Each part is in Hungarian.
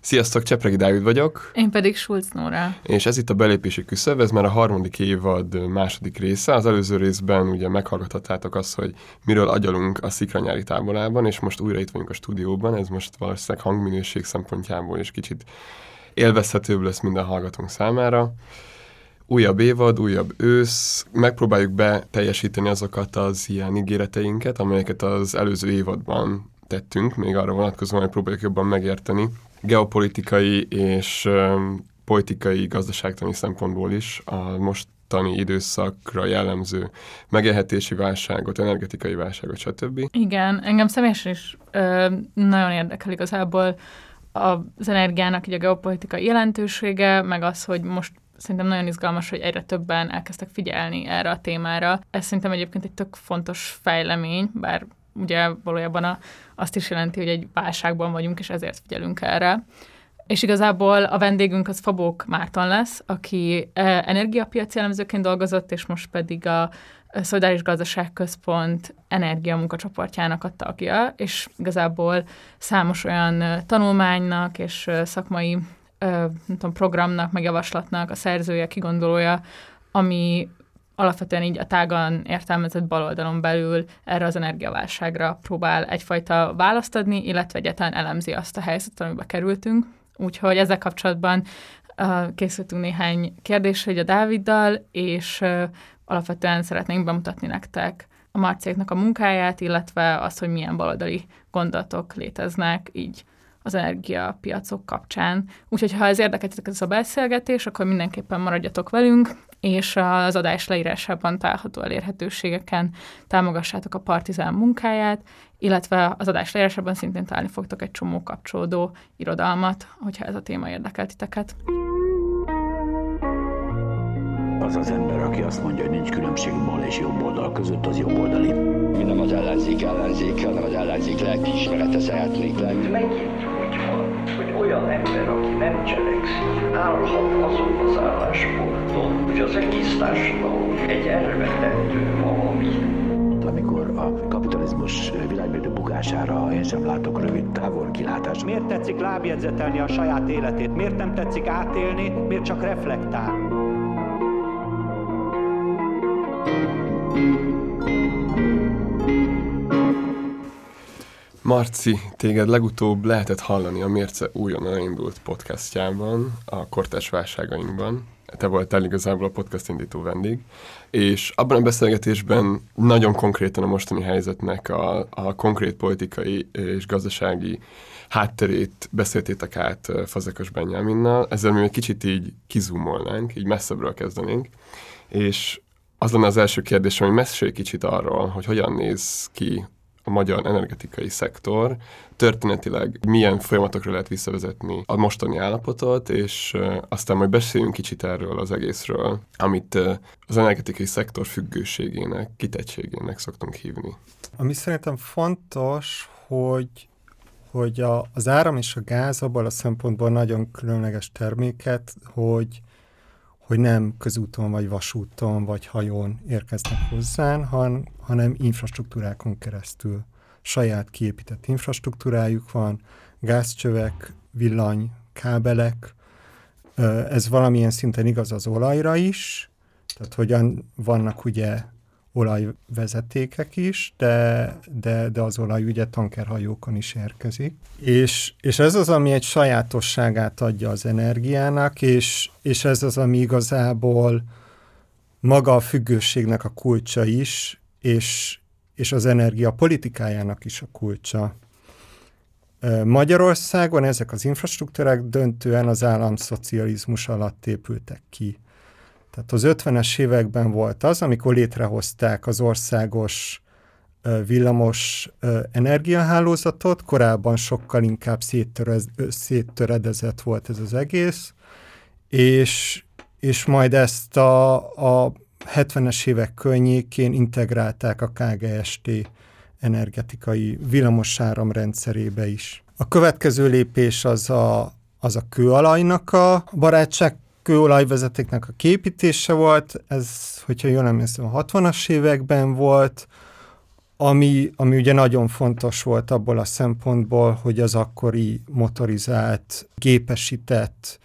Sziasztok, Csepregi Dávid vagyok. Én pedig Schulz Nóra. És ez itt a belépési küszöb, ez már a harmadik évad második része. Az előző részben ugye meghallgathattátok azt, hogy miről agyalunk a Szikranyári táborában, és most újra itt vagyunk a stúdióban, ez most valószínűleg hangminőség szempontjából is kicsit élvezhetőbb lesz minden hallgatónk számára. Újabb évad, újabb ősz, megpróbáljuk be teljesíteni azokat az ilyen ígéreteinket, amelyeket az előző évadban tettünk, még arra vonatkozóan, hogy próbáljuk jobban megérteni geopolitikai és politikai, gazdaságtani szempontból is a mostani időszakra jellemző megélhetési válságot, energetikai válságot, stb. Igen, engem személyesen is ö, nagyon érdekel igazából az energiának így a geopolitikai jelentősége, meg az, hogy most szerintem nagyon izgalmas, hogy egyre többen elkezdtek figyelni erre a témára. Ez szerintem egyébként egy tök fontos fejlemény, bár ugye valójában a, azt is jelenti, hogy egy válságban vagyunk, és ezért figyelünk erre. És igazából a vendégünk az Fabók Márton lesz, aki e, energiapiaci elemzőként dolgozott, és most pedig a Szolidáris Gazdaságközpont energia munkacsoportjának a tagja, és igazából számos olyan tanulmánynak és szakmai nem tudom, programnak, meg javaslatnak a szerzője, kigondolója, ami alapvetően így a tágan értelmezett baloldalon belül erre az energiaválságra próbál egyfajta választ adni, illetve egyáltalán elemzi azt a helyzetet, amiben kerültünk. Úgyhogy ezzel kapcsolatban uh, készültünk néhány kérdésre a Dáviddal, és uh, alapvetően szeretnénk bemutatni nektek a Marcéknak a munkáját, illetve azt, hogy milyen baloldali gondolatok léteznek így az energiapiacok kapcsán. Úgyhogy ha ez érdekeltetek ez a beszélgetés, akkor mindenképpen maradjatok velünk, és az adás leírásában található elérhetőségeken támogassátok a Partizán munkáját, illetve az adás leírásában szintén találni fogtok egy csomó kapcsolódó irodalmat, hogyha ez a téma érdekel titeket. Az az ember, aki azt mondja, hogy nincs különbség bal és jobb oldal között, az jobb oldali. Mi nem az ellenzék ellenzék, hanem az ellenzék lelkiismerete szeretnék lenni. Megint úgy van, hogy olyan ember, aki nem cselekszik, állhat azon az állásponton, hogy az egész társadalom egy elvetendő valami. Amikor a kapitalizmus világmérdő bukására én sem látok rövid távol kilátást. Miért tetszik lábjegyzetelni a saját életét? Miért nem tetszik átélni? Miért csak reflektál? Marci, téged legutóbb lehetett hallani a Mérce újonnan indult podcastjában, a kortás válságainkban. Te voltál igazából a podcast indító vendég, és abban a beszélgetésben nagyon konkrétan a mostani helyzetnek a, a konkrét politikai és gazdasági hátterét beszéltétek át Fazekas Benyáminnal, ezzel mi egy kicsit így kizumolnánk, így messzebbről kezdenénk, és az lenne az első kérdésem, hogy mesélj kicsit arról, hogy hogyan néz ki a magyar energetikai szektor, történetileg milyen folyamatokra lehet visszavezetni a mostani állapotot, és aztán majd beszéljünk kicsit erről az egészről, amit az energetikai szektor függőségének, kitettségének szoktunk hívni. Ami szerintem fontos, hogy hogy a, az áram és a gáz abban a szempontból nagyon különleges terméket, hogy hogy nem közúton, vagy vasúton, vagy hajón érkeznek hozzán, han, hanem infrastruktúrákon keresztül. Saját kiépített infrastruktúrájuk van, gázcsövek, villany, kábelek. Ez valamilyen szinten igaz az olajra is, tehát hogyan vannak ugye olajvezetékek is, de, de, de az olaj ugye tankerhajókon is érkezik. És, és ez az, ami egy sajátosságát adja az energiának, és, és ez az, ami igazából maga a függőségnek a kulcsa is, és, és az energia politikájának is a kulcsa. Magyarországon ezek az infrastruktúrák döntően az államszocializmus alatt épültek ki. Tehát az 50-es években volt az, amikor létrehozták az országos villamos energiahálózatot, korábban sokkal inkább széttöredezett volt ez az egész, és, és majd ezt a, a 70-es évek környékén integrálták a KGST energetikai villamosáram rendszerébe is. A következő lépés az a, az a kőalajnak a barátság kőolajvezetéknek a képítése volt, ez, hogyha jól emlékszem, a 60-as években volt, ami, ami ugye nagyon fontos volt abból a szempontból, hogy az akkori motorizált, gépesített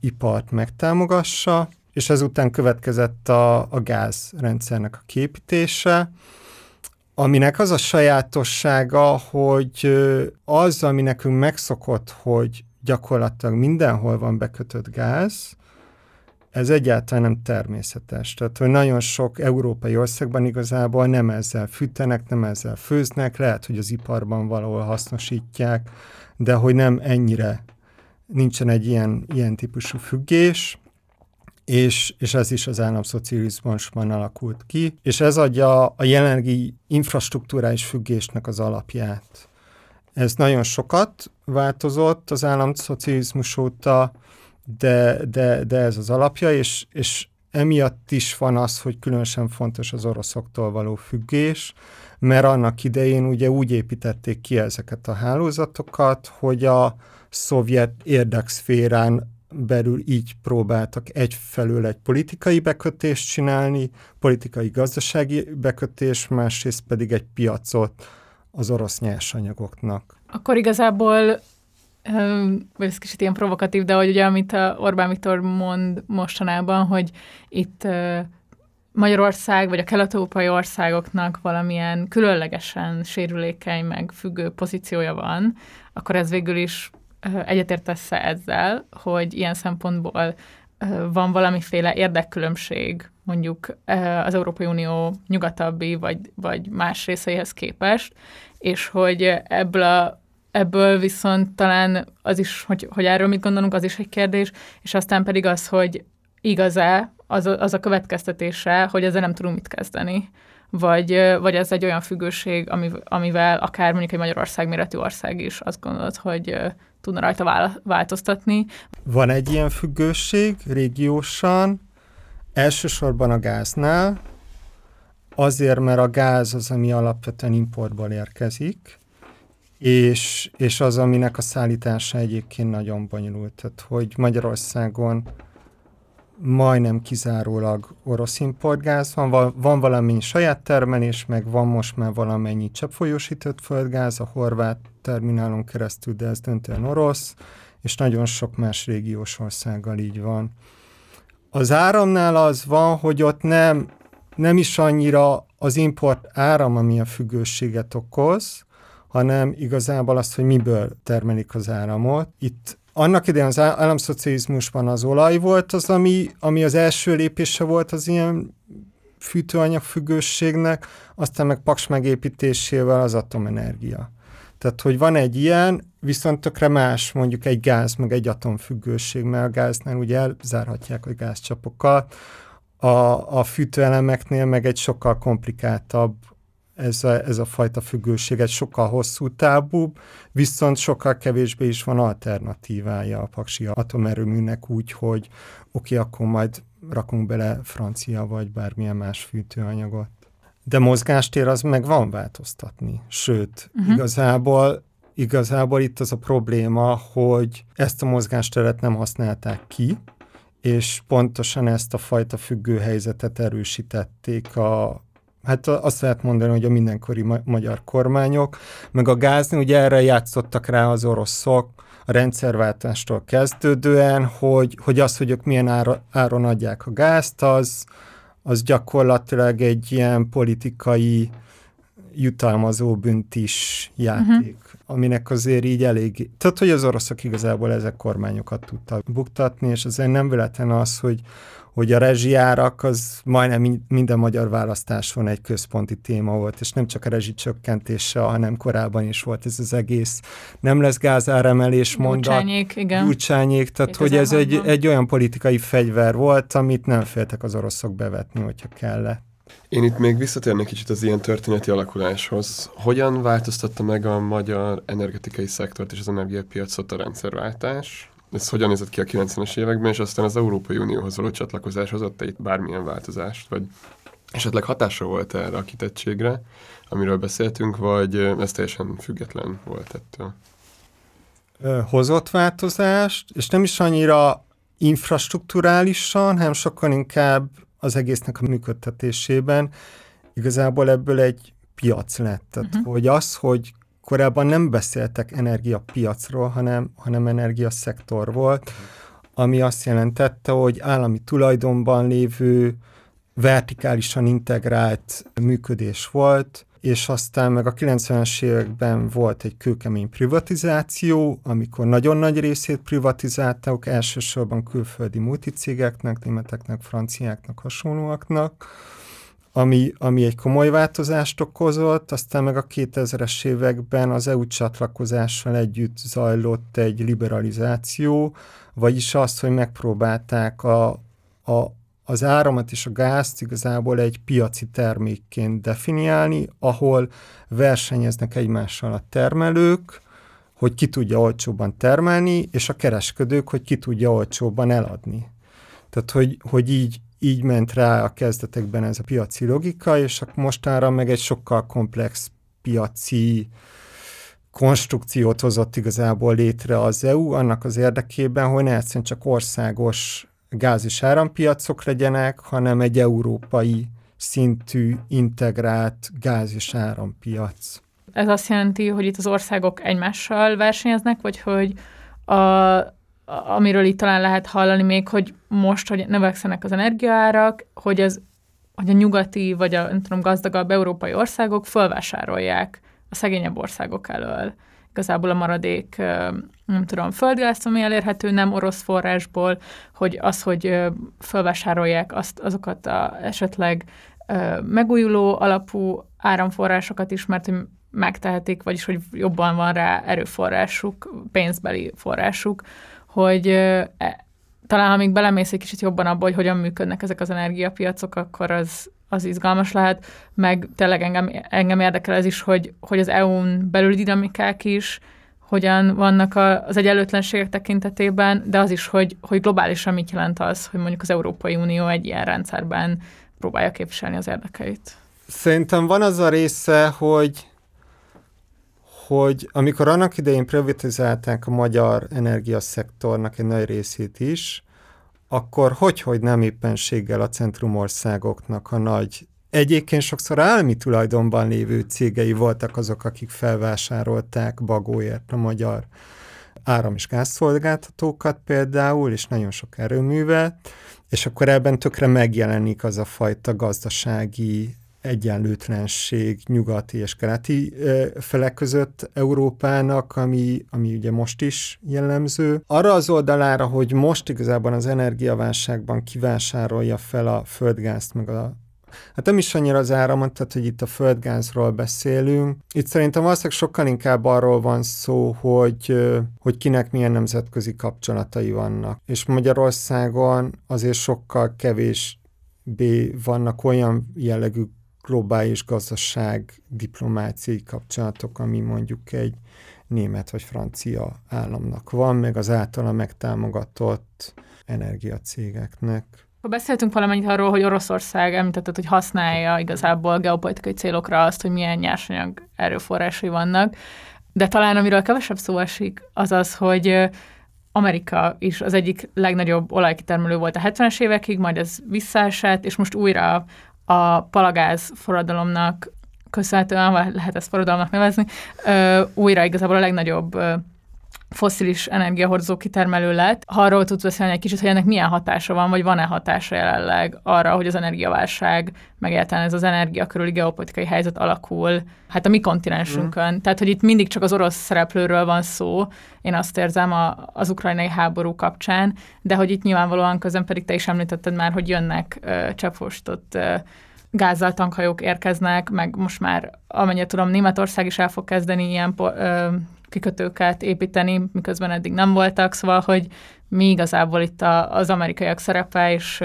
ipart megtámogassa, és ezután következett a, a gázrendszernek a képítése, aminek az a sajátossága, hogy az, ami nekünk megszokott, hogy gyakorlatilag mindenhol van bekötött gáz, ez egyáltalán nem természetes. Tehát, hogy nagyon sok európai országban igazából nem ezzel fűtenek, nem ezzel főznek, lehet, hogy az iparban valahol hasznosítják, de hogy nem ennyire nincsen egy ilyen, ilyen típusú függés, és, és ez is az államszocializmusban alakult ki, és ez adja a jelenlegi infrastruktúrális függésnek az alapját. Ez nagyon sokat változott az államszocializmus óta, de, de, de ez az alapja, és, és emiatt is van az, hogy különösen fontos az oroszoktól való függés, mert annak idején ugye úgy építették ki ezeket a hálózatokat, hogy a szovjet érdekszférán belül így próbáltak egyfelől egy politikai bekötést csinálni, politikai-gazdasági bekötés, másrészt pedig egy piacot az orosz nyersanyagoknak. Akkor igazából ez kicsit ilyen provokatív, de hogy ugye, amit a Orbán Viktor mond mostanában, hogy itt Magyarország vagy a kelet-európai országoknak valamilyen különlegesen sérülékeny, meg függő pozíciója van, akkor ez végül is egyetértesz ezzel, hogy ilyen szempontból van valamiféle érdekkülönbség mondjuk az Európai Unió nyugatabbi vagy, vagy más részeihez képest, és hogy ebből a Ebből viszont talán az is, hogy, hogy erről mit gondolunk, az is egy kérdés, és aztán pedig az, hogy igaz-e az, az a következtetése, hogy ezzel nem tudunk mit kezdeni. Vagy, vagy ez egy olyan függőség, amivel akár mondjuk egy Magyarország méretű ország is azt gondolod, hogy tudna rajta változtatni. Van egy ilyen függőség régiósan, elsősorban a gáznál, azért, mert a gáz az, ami alapvetően importból érkezik, és, és az, aminek a szállítása egyébként nagyon bonyolult. Tehát, hogy Magyarországon majdnem kizárólag orosz importgáz van, van valamennyi saját termelés, meg van most már valamennyi cseppfolyósított földgáz a horvát terminálon keresztül, de ez döntően orosz, és nagyon sok más régiós országgal így van. Az áramnál az van, hogy ott nem, nem is annyira az import áram, ami a függőséget okoz, hanem igazából azt, hogy miből termelik az áramot. Itt annak idején az államszocializmusban az olaj volt az, ami, ami az első lépése volt az ilyen fűtőanyag függőségnek, aztán meg Paks megépítésével az atomenergia. Tehát, hogy van egy ilyen, viszont tökre más mondjuk egy gáz, meg egy atomfüggőség, mert a gáznál ugye elzárhatják a gázcsapokat, a, a fűtőelemeknél meg egy sokkal komplikáltabb ez a, ez a fajta függőség egy sokkal hosszú távúbb, viszont sokkal kevésbé is van alternatívája a paksi atomerőműnek úgy, hogy oké, okay, akkor majd rakunk bele francia vagy bármilyen más fűtőanyagot. De mozgástér az meg van változtatni. Sőt, uh-huh. igazából igazából itt az a probléma, hogy ezt a mozgásteret nem használták ki, és pontosan ezt a fajta függő helyzetet erősítették a Hát azt lehet mondani, hogy a mindenkori ma- magyar kormányok, meg a gázni, ugye erre játszottak rá az oroszok a rendszerváltástól kezdődően, hogy, hogy az, hogy ők milyen ára, áron adják a gázt, az, az gyakorlatilag egy ilyen politikai jutalmazó büntis játék, uh-huh. aminek azért így elég... Tehát, hogy az oroszok igazából ezek kormányokat tudtak buktatni, és azért nem véletlen az, hogy hogy a rezsiárak az majdnem minden magyar választáson egy központi téma volt, és nem csak a rezsicsökkentése, hanem korábban is volt ez az egész nem lesz gázáremelés mondat. Gyurcsányék, igen. Gyurcsányék, tehát hogy ez egy, egy olyan politikai fegyver volt, amit nem féltek az oroszok bevetni, hogyha kellett. Én itt még visszatérnék kicsit az ilyen történeti alakuláshoz. Hogyan változtatta meg a magyar energetikai szektort és az energiapiacot a rendszerváltás? Ez hogyan nézett ki a 90-es években, és aztán az Európai Unióhoz való csatlakozás hozott itt bármilyen változást, vagy esetleg hatása volt erre a kitettségre, amiről beszéltünk, vagy ez teljesen független volt ettől? Hozott változást, és nem is annyira infrastruktúrálisan, hanem sokkal inkább az egésznek a működtetésében. Igazából ebből egy piac lett. Tehát, uh-huh. hogy az, hogy korábban nem beszéltek energiapiacról, hanem, hanem energiaszektor volt, ami azt jelentette, hogy állami tulajdonban lévő, vertikálisan integrált működés volt, és aztán meg a 90-es években volt egy kőkemény privatizáció, amikor nagyon nagy részét privatizáltak, elsősorban külföldi multicégeknek, németeknek, franciáknak, hasonlóaknak, ami, ami egy komoly változást okozott, aztán meg a 2000-es években az EU csatlakozással együtt zajlott egy liberalizáció, vagyis az, hogy megpróbálták a, a, az áramat és a gázt igazából egy piaci termékként definiálni, ahol versenyeznek egymással a termelők, hogy ki tudja olcsóbban termelni, és a kereskedők, hogy ki tudja olcsóbban eladni. Tehát, hogy, hogy így, így ment rá a kezdetekben ez a piaci logika, és mostanra meg egy sokkal komplex piaci konstrukciót hozott igazából létre az EU, annak az érdekében, hogy ne egyszerűen csak országos gáz- és árampiacok legyenek, hanem egy európai szintű integrált gáz- és árampiac. Ez azt jelenti, hogy itt az országok egymással versenyeznek, vagy hogy a, amiről itt talán lehet hallani még, hogy most, hogy növekszenek az energiaárak, hogy, az, hogy a nyugati vagy a nem tudom, gazdagabb európai országok fölvásárolják a szegényebb országok elől. Igazából a maradék, nem tudom, földgáz, ami elérhető nem orosz forrásból, hogy az, hogy felvásárolják azt, azokat a esetleg megújuló alapú áramforrásokat is, mert megtehetik, vagyis hogy jobban van rá erőforrásuk, pénzbeli forrásuk, hogy e, talán ha még belemész egy kicsit jobban abba, hogy hogyan működnek ezek az energiapiacok, akkor az, az izgalmas lehet, meg tényleg engem, engem érdekel ez is, hogy, hogy az EU-n belüli dinamikák is, hogyan vannak a, az egyenlőtlenségek tekintetében, de az is, hogy, hogy globálisan mit jelent az, hogy mondjuk az Európai Unió egy ilyen rendszerben próbálja képviselni az érdekeit. Szerintem van az a része, hogy hogy amikor annak idején privatizálták a magyar energiaszektornak egy nagy részét is, akkor hogy, hogy nem éppenséggel a centrumországoknak a nagy Egyébként sokszor állami tulajdonban lévő cégei voltak azok, akik felvásárolták bagóért a magyar áram- és gázszolgáltatókat például, és nagyon sok erőművet, és akkor ebben tökre megjelenik az a fajta gazdasági egyenlőtlenség nyugati és keleti felek között Európának, ami, ami ugye most is jellemző. Arra az oldalára, hogy most igazából az energiaválságban kivásárolja fel a földgázt, meg a Hát nem is annyira az áramot, tehát hogy itt a földgázról beszélünk. Itt szerintem valószínűleg sokkal inkább arról van szó, hogy, hogy kinek milyen nemzetközi kapcsolatai vannak. És Magyarországon azért sokkal kevés B vannak olyan jellegű globális gazdaság, diplomáciai kapcsolatok, ami mondjuk egy német vagy francia államnak van, meg az általa megtámogatott energiacégeknek. Ha beszéltünk valamennyit arról, hogy Oroszország említetted, hogy használja igazából geopolitikai célokra azt, hogy milyen nyersanyag erőforrásai vannak, de talán amiről kevesebb szó esik, az az, hogy Amerika is az egyik legnagyobb olajkitermelő volt a 70-es évekig, majd ez visszaesett, és most újra a palagáz forradalomnak köszönhetően, vagy lehet ezt forradalomnak nevezni, újra igazából a legnagyobb foszilis energiahordozó kitermelő lett. Ha arról tudsz beszélni egy kicsit, hogy ennek milyen hatása van, vagy van-e hatása jelenleg arra, hogy az energiaválság, meg egyáltalán ez az energia körüli geopolitikai helyzet alakul, hát a mi kontinensünkön. Mm. Tehát, hogy itt mindig csak az orosz szereplőről van szó, én azt érzem a, az ukrajnai háború kapcsán, de hogy itt nyilvánvalóan közben pedig te is említetted már, hogy jönnek uh, cseppfostott gázzal tankhajók érkeznek, meg most már, amennyire tudom, Németország is el fog kezdeni ilyen uh, kikötőket építeni, miközben eddig nem voltak, szóval, hogy mi igazából itt a, az amerikaiak szerepe, és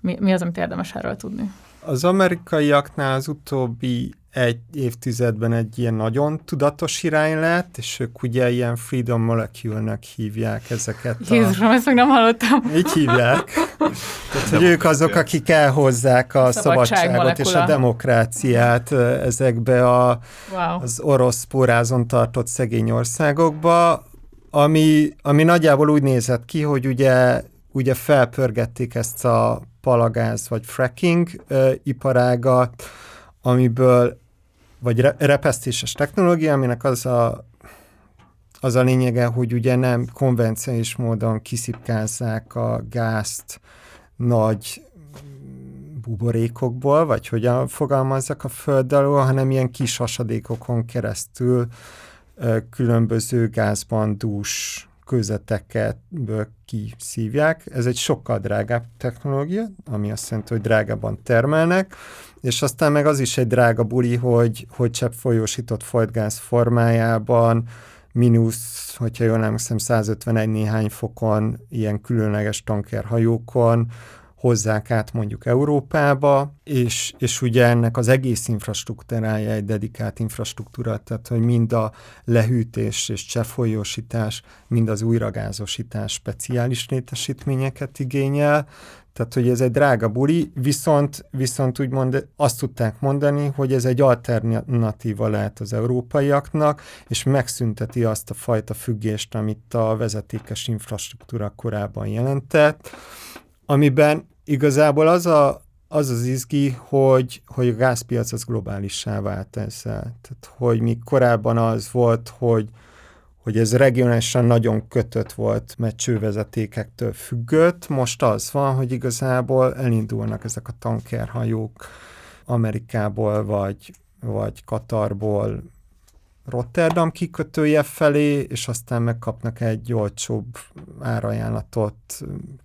mi, mi az, amit érdemes erről tudni? Az amerikaiaknál az utóbbi egy évtizedben egy ilyen nagyon tudatos irány lett, és ők ugye ilyen Freedom Molecule-nek hívják ezeket. A... Jézusom, ezt még nem hallottam. Így hívják. Tehát, hogy ők azok, akik elhozzák a szabadságot és a demokráciát ezekbe a, wow. az orosz pórázon tartott szegény országokba, ami, ami nagyjából úgy nézett ki, hogy ugye, ugye felpörgették ezt a palagáz vagy fracking uh, iparágat, amiből vagy re- repesztéses technológia, aminek az a, az a lényege, hogy ugye nem konvencionális módon kiszipkázzák a gázt nagy buborékokból, vagy hogyan fogalmazzak a föld alól, hanem ilyen kis hasadékokon keresztül különböző gázban dús kőzeteket kiszívják. Ez egy sokkal drágább technológia, ami azt jelenti, hogy drágában termelnek, és aztán meg az is egy drága buli, hogy, hogy csepp folyósított folytgáz formájában mínusz, hogyha jól emlékszem, 151 néhány fokon, ilyen különleges tankerhajókon, hozzák át mondjuk Európába, és, és ugye ennek az egész infrastruktúrája egy dedikált infrastruktúra, tehát hogy mind a lehűtés és cseppfolyósítás, mind az újragázosítás speciális létesítményeket igényel, tehát, hogy ez egy drága buli, viszont, viszont úgymond azt tudták mondani, hogy ez egy alternatíva lehet az európaiaknak, és megszünteti azt a fajta függést, amit a vezetékes infrastruktúra korábban jelentett, amiben igazából az a, az, az izgi, hogy, hogy a gázpiac az globálissá vált ezzel. Tehát, hogy mi korábban az volt, hogy, hogy ez regionálisan nagyon kötött volt, mert csővezetékektől függött. Most az van, hogy igazából elindulnak ezek a tankerhajók Amerikából, vagy, vagy Katarból, Rotterdam kikötője felé, és aztán megkapnak egy olcsóbb árajánlatot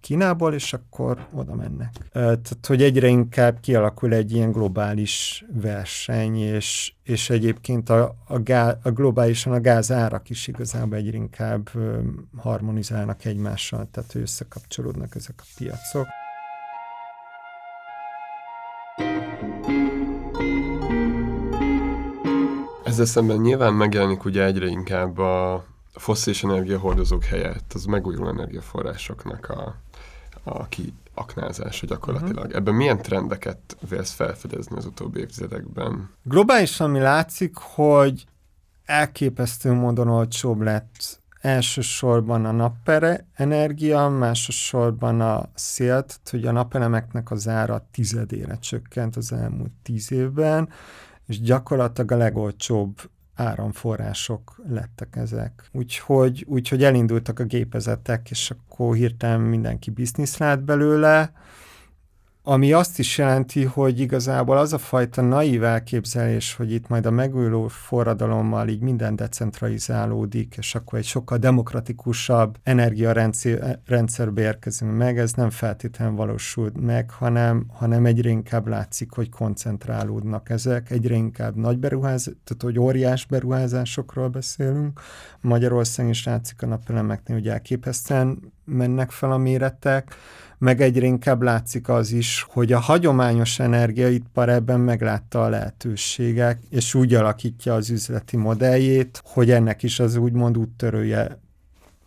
Kínából, és akkor oda mennek. Tehát, hogy egyre inkább kialakul egy ilyen globális verseny, és, és egyébként a, a, gá, a globálisan a gáz árak is igazából egyre inkább harmonizálnak egymással, tehát összekapcsolódnak ezek a piacok. Ezzel szemben nyilván megjelenik ugye egyre inkább a fosszilis energiahordozók helyett az megújuló energiaforrásoknak a, a kiaknázása gyakorlatilag. Uh-huh. Ebben milyen trendeket vélsz felfedezni az utóbbi évtizedekben? Globálisan mi látszik, hogy elképesztő módon olcsóbb lett elsősorban a nappere energia, másodszorban a szél, tehát hogy a napelemeknek az ára tizedére csökkent az elmúlt tíz évben, és gyakorlatilag a legolcsóbb áramforrások lettek ezek. Úgyhogy, úgyhogy elindultak a gépezetek, és akkor hirtelen mindenki biznisz lát belőle, ami azt is jelenti, hogy igazából az a fajta naív elképzelés, hogy itt majd a megújuló forradalommal így minden decentralizálódik, és akkor egy sokkal demokratikusabb energiarendszerbe érkezünk meg, ez nem feltétlenül valósul meg, hanem, hanem egyre inkább látszik, hogy koncentrálódnak ezek, egyre inkább nagy beruházás, tehát hogy óriás beruházásokról beszélünk. Magyarországon is látszik a napelemeknél, hogy elképesztően mennek fel a méretek, meg egyre inkább látszik az is, hogy a hagyományos energiaipar ebben meglátta a lehetőségek, és úgy alakítja az üzleti modelljét, hogy ennek is az úgymond úttörője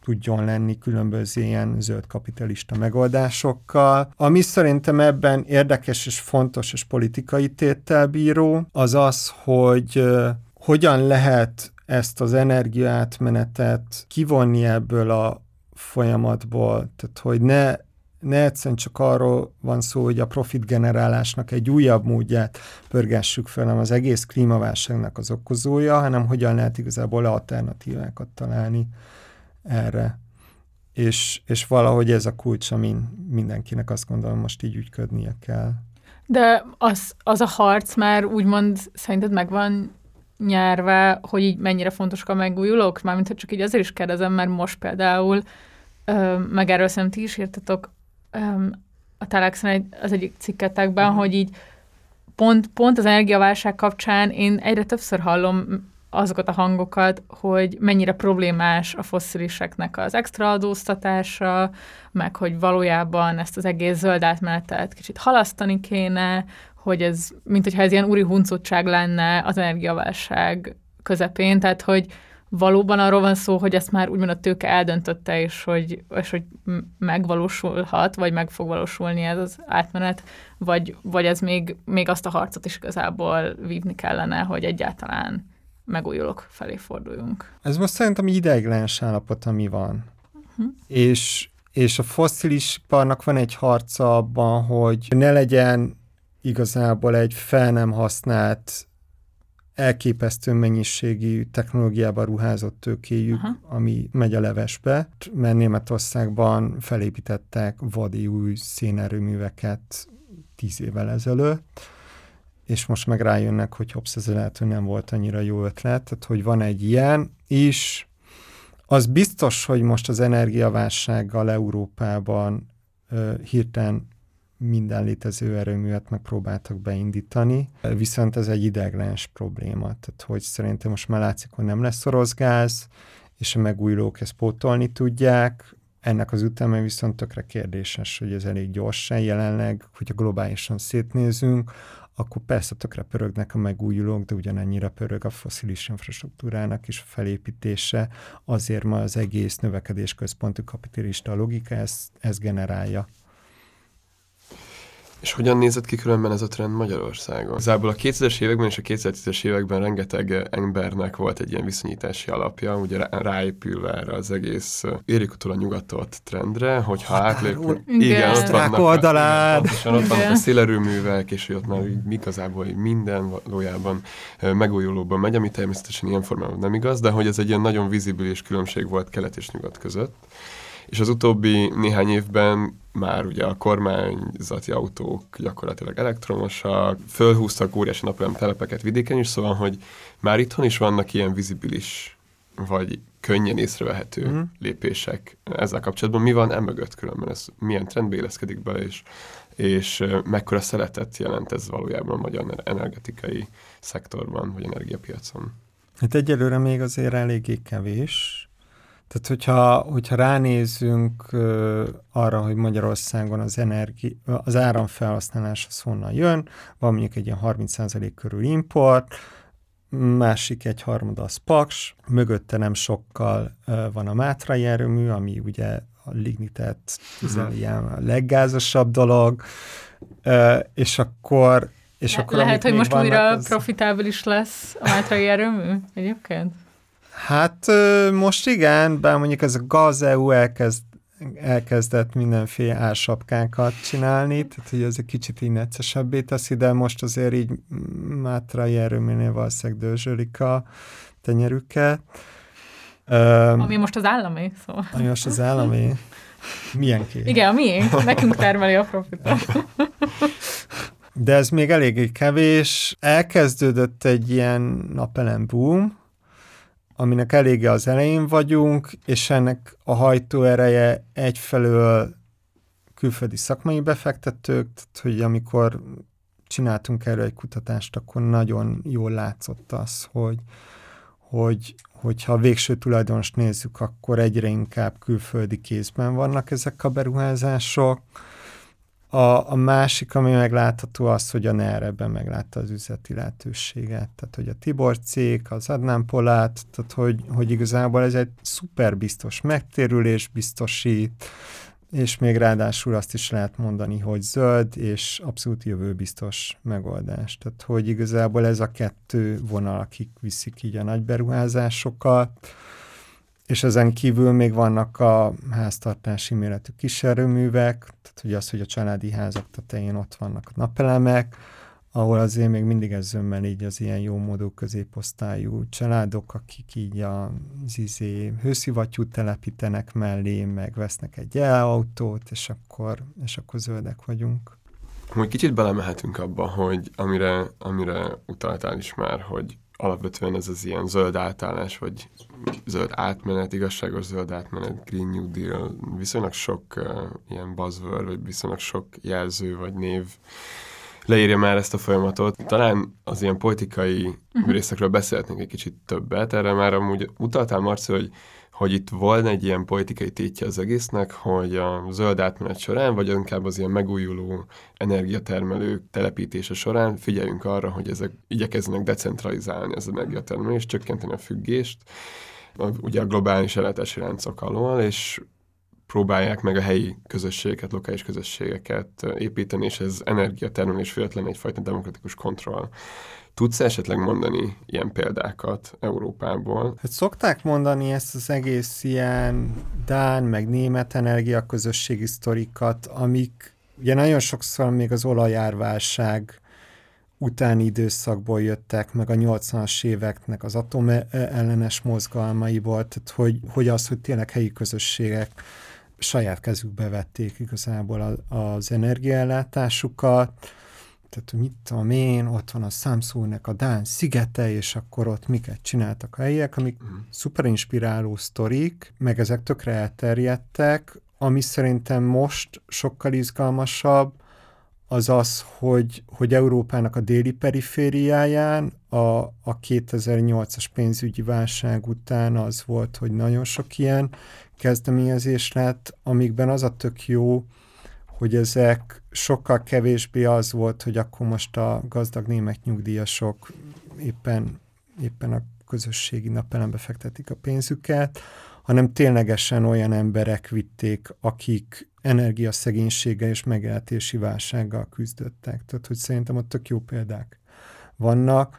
tudjon lenni különböző ilyen zöld kapitalista megoldásokkal. Ami szerintem ebben érdekes és fontos és politikai téttel bíró, az az, hogy hogyan lehet ezt az energiaátmenetet kivonni ebből a folyamatból, tehát hogy ne ne egyszerűen csak arról van szó, hogy a profit generálásnak egy újabb módját pörgessük fel, hanem az egész klímaválságnak az okozója, hanem hogyan lehet igazából alternatívákat találni erre. És, és valahogy ez a kulcs, amin mindenkinek azt gondolom most így ügyködnie kell. De az, az a harc már úgymond szerinted megvan nyerve, hogy így mennyire fontosak a megújulók? Mármint, hogy csak így azért is kérdezem, mert most például, meg erről szerintem ti is írtatok, a Telexen egy, az egyik cikketekben, uh-huh. hogy így pont, pont az energiaválság kapcsán én egyre többször hallom azokat a hangokat, hogy mennyire problémás a fossziliseknek az extra adóztatása, meg hogy valójában ezt az egész zöld átmenetet kicsit halasztani kéne, hogy ez, mint hogyha ez ilyen úri huncutság lenne az energiaválság közepén, tehát hogy, valóban arról van szó, hogy ezt már úgymond a tőke eldöntötte, és hogy, és hogy megvalósulhat, vagy meg fog valósulni ez az átmenet, vagy, vagy ez még, még azt a harcot is igazából vívni kellene, hogy egyáltalán megújulok felé forduljunk. Ez most szerintem ideiglenes állapot, ami van. Uh-huh. És, és a fosszilis parnak van egy harca abban, hogy ne legyen igazából egy fel nem használt elképesztő mennyiségű technológiába ruházott tőkéjük, Aha. ami megy a levesbe, mert Németországban felépítettek vadi új szénerőműveket tíz évvel ezelőtt, és most meg rájönnek, hogy hops, ez lehet, hogy nem volt annyira jó ötlet, tehát hogy van egy ilyen is. Az biztos, hogy most az energiaválsággal Európában ö, hirtelen minden létező erőművet megpróbáltak beindítani, viszont ez egy ideglens probléma. Tehát, hogy szerintem most már látszik, hogy nem lesz orosz és a megújulók ezt pótolni tudják, ennek az üteme viszont tökre kérdéses, hogy ez elég gyorsan jelenleg, hogyha globálisan szétnézünk, akkor persze tökre pörögnek a megújulók, de ugyanannyira pörög a foszilis infrastruktúrának is a felépítése, azért ma az egész növekedés központú kapitalista logika ezt, ezt generálja. És hogyan nézett ki különben ez a trend Magyarországon? Igazából a 2000-es években és a 2010-es években rengeteg embernek volt egy ilyen viszonyítási alapja, ugye rá, ráépülve erre az egész érikutól a nyugatot trendre, hogyha átlépünk... Igen. ott Osztrák vannak, oldalán. pontosan, ott vannak a Igen. szélerőművek, és hogy ott már így igazából minden valójában ö, megújulóban megy, ami természetesen ilyen formában nem igaz, de hogy ez egy ilyen nagyon vizibilis különbség volt kelet és nyugat között. És az utóbbi néhány évben már ugye a kormányzati autók gyakorlatilag elektromosak, fölhúztak óriási napelem telepeket vidéken is, szóval, hogy már itthon is vannak ilyen vizibilis, vagy könnyen észrevehető mm. lépések ezzel kapcsolatban. Mi van emögött különben? Ez milyen trendbe éleszkedik bele, és, és mekkora szeletet jelent ez valójában a magyar energetikai szektorban, vagy energiapiacon? Hát egyelőre még azért eléggé kevés. Tehát, hogyha, hogyha ránézünk uh, arra, hogy Magyarországon az, energi, az áramfelhasználás az honnan jön, van mondjuk egy ilyen 30% körül import, másik egy harmada az Paks, mögötte nem sokkal uh, van a Mátrai erőmű, ami ugye a lignitet uh-huh. ilyen a leggázosabb dolog, uh, és akkor és Le- akkor Lehet, hogy még most újra az- profitábilis lesz a Mátrai erőmű egyébként? Hát most igen, bár mondjuk ez a GazEU elkezd, elkezdett mindenféle ársapkákat csinálni, tehát hogy ez egy kicsit így neccesebbé teszi, de most azért így Mátrai erőműnél valószínűleg dőzsölik a tenyerüket. Öm, Ami most az állami, szóval. ami most az állami. Milyen kép? Igen, a miénk. Nekünk termeli a profitot. De ez még eléggé kevés. Elkezdődött egy ilyen napelem boom, aminek eléggé az elején vagyunk, és ennek a hajtóereje egyfelől külföldi szakmai befektetők, tehát hogy amikor csináltunk erről egy kutatást, akkor nagyon jól látszott az, hogy, hogy hogyha a végső tulajdonost nézzük, akkor egyre inkább külföldi kézben vannak ezek a beruházások. A, a másik, ami meglátható az, hogy a NER ebben meglátta az üzleti lehetőséget. Tehát, hogy a Tibor cég, az Adnán Polát, tehát, hogy, hogy igazából ez egy szuper biztos megtérülés biztosít, és még ráadásul azt is lehet mondani, hogy zöld és abszolút jövőbiztos megoldás. Tehát, hogy igazából ez a kettő vonal, akik viszik így a nagy beruházásokat, és ezen kívül még vannak a háztartási méretű kiserőművek, tehát hogy az, hogy a családi házak tetején ott vannak a napelemek, ahol azért még mindig ez zömmel így az ilyen jó módú középosztályú családok, akik így az izé hőszivattyút telepítenek mellé, meg vesznek egy elautót, és akkor, és akkor zöldek vagyunk. Hogy kicsit belemehetünk abba, hogy amire, amire utaltál is már, hogy alapvetően ez az ilyen zöld átállás, vagy zöld átmenet, igazságos zöld átmenet, Green New Deal, viszonylag sok uh, ilyen buzzword, vagy viszonylag sok jelző, vagy név leírja már ezt a folyamatot. Talán az ilyen politikai uh-huh. részekről beszélhetnénk egy kicsit többet. Erre már amúgy utaltál, Marci, hogy, hogy itt volna egy ilyen politikai tétje az egésznek, hogy a zöld átmenet során, vagy inkább az ilyen megújuló energiatermelők telepítése során figyeljünk arra, hogy ezek igyekeznek decentralizálni az energiatermelést, csökkenteni a függést, ugye a globális ellátási láncok alól, és próbálják meg a helyi közösségeket, lokális közösségeket építeni, és ez energiatermelés független egyfajta demokratikus kontroll. Tudsz esetleg mondani ilyen példákat Európából? Hát szokták mondani ezt az egész ilyen Dán, meg német energiaközösségi sztorikat, amik ugye nagyon sokszor még az olajárválság utáni időszakból jöttek, meg a 80-as éveknek az atomellenes mozgalmaiból, tehát hogy, hogy az, hogy tényleg helyi közösségek saját kezükbe vették igazából az energiaellátásukat, tehát mit tudom én, ott van a Samsungnek a Dán szigete, és akkor ott miket csináltak a helyiek, amik mm. szuper inspiráló sztorik, meg ezek tökre elterjedtek, ami szerintem most sokkal izgalmasabb, az az, hogy, hogy Európának a déli perifériáján a, a 2008-as pénzügyi válság után az volt, hogy nagyon sok ilyen kezdeményezés lett, amikben az a tök jó, hogy ezek sokkal kevésbé az volt, hogy akkor most a gazdag német nyugdíjasok éppen, éppen a közösségi napelembe fektetik a pénzüket, hanem ténylegesen olyan emberek vitték, akik energiaszegénységgel és megélhetési válsággal küzdöttek. Tehát, hogy szerintem ott tök jó példák vannak,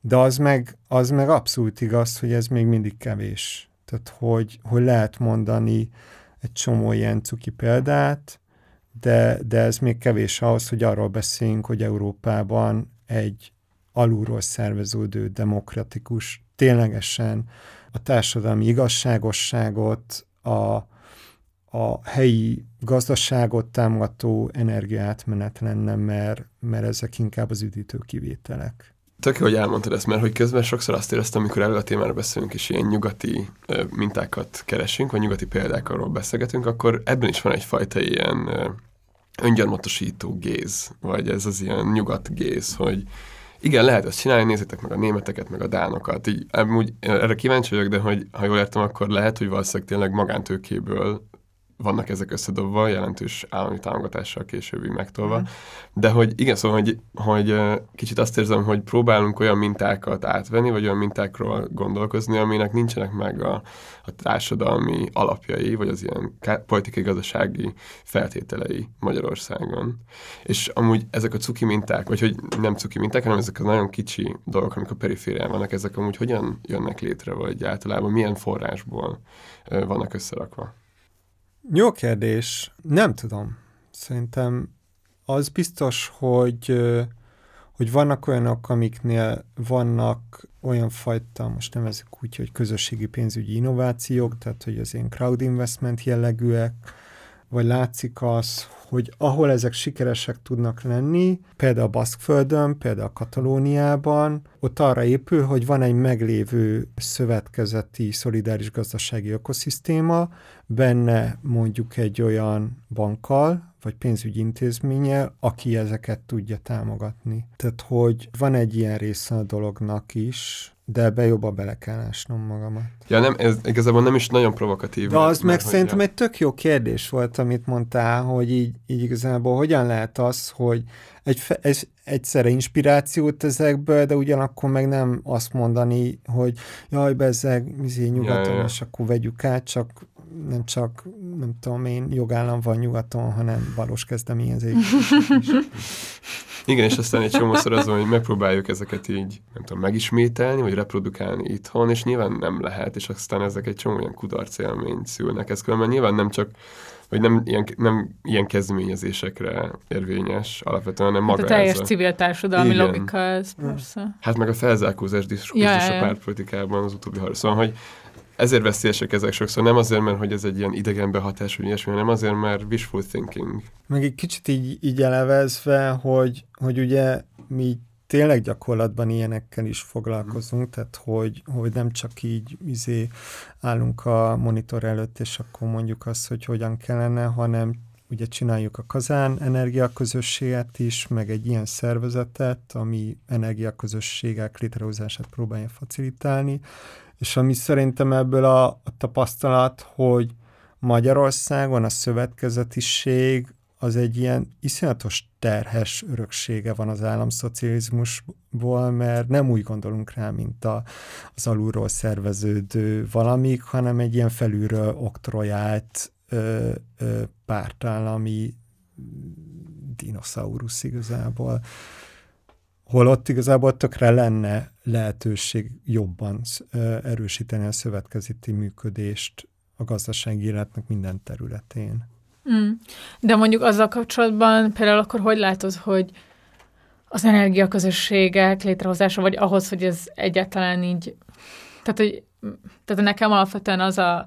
de az meg, az meg abszolút igaz, hogy ez még mindig kevés. Tehát, hogy, hogy lehet mondani egy csomó ilyen cuki példát, de, de ez még kevés ahhoz, hogy arról beszéljünk, hogy Európában egy alulról szerveződő, demokratikus, ténylegesen a társadalmi igazságosságot, a, a helyi gazdaságot támogató energiaátmenet lenne, mert, mert ezek inkább az üdítő kivételek. Tök jó, hogy elmondtad ezt, mert hogy közben sokszor azt éreztem, amikor erről a témára beszélünk, és ilyen nyugati ö, mintákat keresünk, vagy nyugati példákról beszélgetünk, akkor ebben is van egyfajta ilyen ö, öngyarmatosító géz, vagy ez az ilyen nyugat géz, hogy igen, lehet ezt csinálni, nézzétek meg a németeket, meg a dánokat. Így, úgy, erre kíváncsi vagyok, de hogy ha jól értem, akkor lehet, hogy valószínűleg tényleg magántőkéből vannak ezek összedobva, jelentős állami támogatással későbbi megtolva. Mm. De hogy igen, szóval, hogy, hogy kicsit azt érzem, hogy próbálunk olyan mintákat átvenni, vagy olyan mintákról gondolkozni, aminek nincsenek meg a, a társadalmi alapjai, vagy az ilyen politikai-gazdasági feltételei Magyarországon. És amúgy ezek a cuki minták, vagy hogy nem cuki minták, hanem ezek a nagyon kicsi dolgok, amik a periférián vannak, ezek amúgy hogyan jönnek létre, vagy általában milyen forrásból vannak összerakva? Jó kérdés. Nem tudom. Szerintem az biztos, hogy, hogy vannak olyanok, amiknél vannak olyan fajta, most nevezük úgy, hogy közösségi pénzügyi innovációk, tehát hogy az ilyen crowd investment jellegűek, vagy látszik az, hogy ahol ezek sikeresek tudnak lenni, például a Baszkföldön, például a Katalóniában, ott arra épül, hogy van egy meglévő szövetkezeti szolidáris gazdasági ökoszisztéma, benne mondjuk egy olyan bankkal, vagy pénzügyi intézménye, aki ezeket tudja támogatni. Tehát, hogy van egy ilyen része a dolognak is, de ebbe jobban bele kell ásnom magamat. Ja, nem, ez igazából nem is nagyon provokatív. De az meg szerintem ja. egy tök jó kérdés volt, amit mondtál, hogy így, így igazából hogyan lehet az, hogy egy, egy, egyszerre inspirációt ezekből, de ugyanakkor meg nem azt mondani, hogy jaj, bezzeg, izé nyugaton, ja, ja. és akkor vegyük át, csak nem csak, nem tudom én, jogállam van nyugaton, hanem valós kezdeményezés. Igen, és aztán egy csomószor az van, hogy megpróbáljuk ezeket így, nem tudom, megismételni, vagy reprodukálni itthon, és nyilván nem lehet, és aztán ezek egy csomó ilyen kudarc élményt szülnek. Ez különben nyilván nem csak vagy nem ilyen, nem ilyen kezdeményezésekre érvényes alapvetően, hanem maga hát a teljes ez a... civil társadalmi Igen. logika ez persze. Hát meg a felzárkózás diskurzus ja. a pártpolitikában az utóbbi harc. Szóval, hogy ezért veszélyesek ezek sokszor, nem azért, mert hogy ez egy ilyen idegen behatás, vagy ilyesmi, hanem azért, mert wishful thinking. Meg egy kicsit így, így elevezve, hogy, hogy ugye mi tényleg gyakorlatban ilyenekkel is foglalkozunk, tehát hogy, hogy nem csak így izé állunk a monitor előtt, és akkor mondjuk azt, hogy hogyan kellene, hanem ugye csináljuk a kazán energiaközösséget is, meg egy ilyen szervezetet, ami energiaközösségek létrehozását próbálja facilitálni, és ami szerintem ebből a, a tapasztalat, hogy Magyarországon a szövetkezetiség az egy ilyen iszonyatos terhes öröksége van az államszocializmusból, mert nem úgy gondolunk rá, mint a, az alulról szerveződő valamik, hanem egy ilyen felülről oktrojált ö, ö, pártállami dinoszaurusz igazából holott igazából tökre lenne lehetőség jobban erősíteni a szövetkezeti működést a gazdasági életnek minden területén. Mm. De mondjuk azzal kapcsolatban például akkor hogy látod, hogy az energiaközösségek létrehozása, vagy ahhoz, hogy ez egyáltalán így, tehát, hogy, tehát nekem alapvetően az a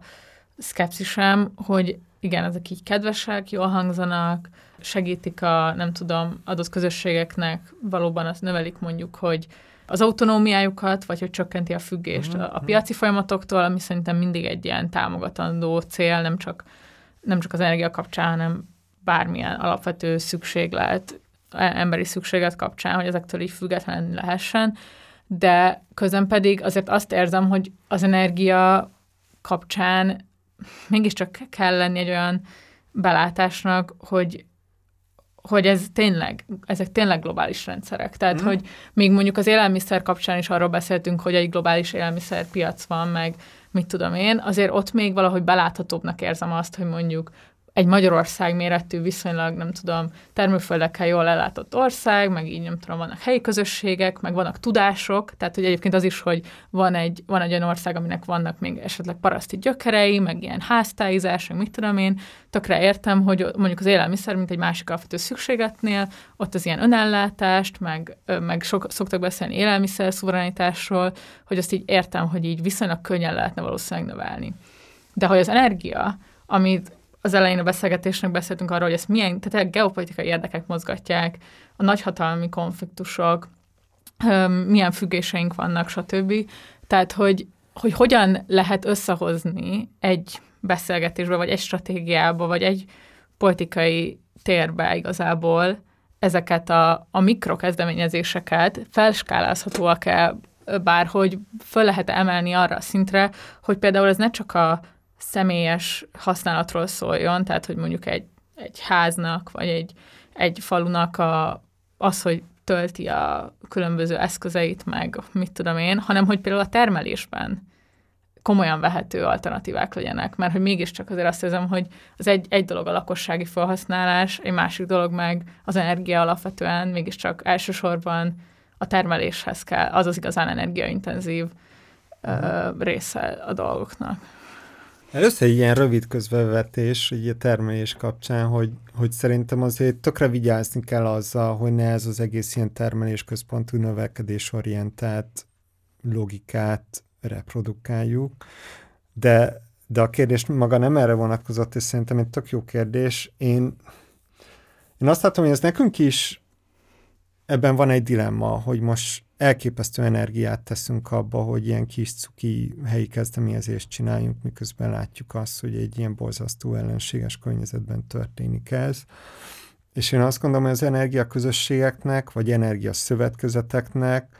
szkepszisem, hogy igen, ezek így kedvesek, jól hangzanak, segítik a, nem tudom, adott közösségeknek, valóban azt növelik mondjuk, hogy az autonómiájukat, vagy hogy csökkenti a függést uh-huh. a piaci folyamatoktól, ami szerintem mindig egy ilyen támogatandó cél, nem csak, nem csak az energia kapcsán, hanem bármilyen alapvető szükséglet, e, emberi szükséget kapcsán, hogy ezektől így független lehessen, de közben pedig azért azt érzem, hogy az energia kapcsán mégiscsak kell lenni egy olyan belátásnak, hogy hogy ez tényleg, ezek tényleg globális rendszerek. Tehát, mm. hogy még mondjuk az élelmiszer kapcsán is arról beszéltünk, hogy egy globális élelmiszerpiac van, meg mit tudom én, azért ott még valahogy beláthatóbbnak érzem azt, hogy mondjuk egy Magyarország méretű, viszonylag, nem tudom, termőföldekkel jól ellátott ország, meg így nem tudom, vannak helyi közösségek, meg vannak tudások, tehát hogy egyébként az is, hogy van egy, van egy olyan ország, aminek vannak még esetleg paraszti gyökerei, meg ilyen háztáizás, meg mit tudom én, tökre értem, hogy mondjuk az élelmiszer, mint egy másik alapvető szükségetnél, ott az ilyen önellátást, meg, meg sok, szoktak beszélni élelmiszer szuverenitásról, hogy azt így értem, hogy így viszonylag könnyen lehetne valószínűleg növelni. De hogy az energia, amit az elején a beszélgetésnek beszéltünk arról, hogy ezt milyen, tehát a geopolitikai érdekek mozgatják, a nagyhatalmi konfliktusok, milyen függéseink vannak, stb. Tehát, hogy, hogy hogyan lehet összehozni egy beszélgetésbe, vagy egy stratégiába, vagy egy politikai térbe igazából ezeket a, a mikrokezdeményezéseket felskálázhatóak-e bárhogy föl lehet emelni arra a szintre, hogy például ez ne csak a személyes használatról szóljon, tehát hogy mondjuk egy, egy háznak, vagy egy, egy falunak a, az, hogy tölti a különböző eszközeit, meg mit tudom én, hanem hogy például a termelésben komolyan vehető alternatívák legyenek, mert hogy mégiscsak azért azt érzem, hogy az egy, egy dolog a lakossági felhasználás, egy másik dolog meg az energia alapvetően mégiscsak elsősorban a termeléshez kell, az az igazán energiaintenzív uh, része a dolgoknak. Először ilyen rövid közbevetés így a termelés kapcsán, hogy, hogy szerintem azért tökre vigyázni kell azzal, hogy ne ez az egész ilyen termelés központú növekedésorientált logikát reprodukáljuk, de, de a kérdés maga nem erre vonatkozott, és szerintem egy tök jó kérdés. Én, én azt látom, hogy ez nekünk is ebben van egy dilemma, hogy most elképesztő energiát teszünk abba, hogy ilyen kis cuki helyi kezdeményezést csináljunk, miközben látjuk azt, hogy egy ilyen borzasztó ellenséges környezetben történik ez. És én azt gondolom, hogy az energiaközösségeknek, vagy energiaszövetkezeteknek,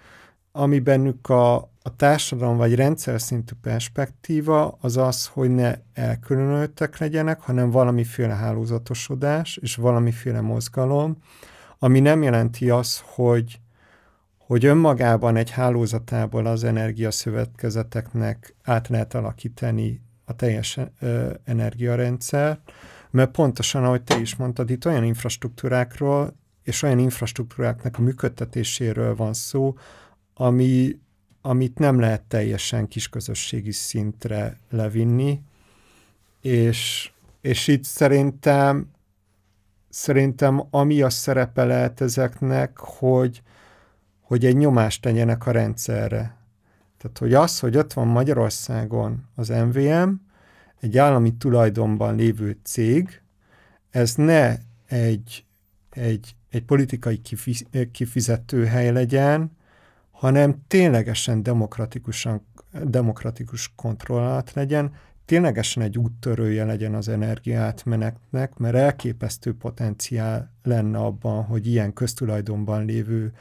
ami bennük a, a társadalom vagy rendszer szintű perspektíva, az az, hogy ne elkülönültek legyenek, hanem valamiféle hálózatosodás és valamiféle mozgalom, ami nem jelenti azt, hogy hogy önmagában egy hálózatából az energiaszövetkezeteknek át lehet alakítani a teljes ö, energiarendszer, mert pontosan, ahogy te is mondtad, itt olyan infrastruktúrákról és olyan infrastruktúráknak a működtetéséről van szó, ami, amit nem lehet teljesen kisközösségi szintre levinni, és, és itt szerintem szerintem ami a szerepe lehet ezeknek, hogy, hogy egy nyomást tegyenek a rendszerre. Tehát, hogy az, hogy ott van Magyarországon az MVM, egy állami tulajdonban lévő cég, ez ne egy, egy, egy politikai kifizető hely legyen, hanem ténylegesen demokratikusan, demokratikus kontrollált legyen, ténylegesen egy úttörője legyen az energiátmenetnek, mert elképesztő potenciál lenne abban, hogy ilyen köztulajdonban lévő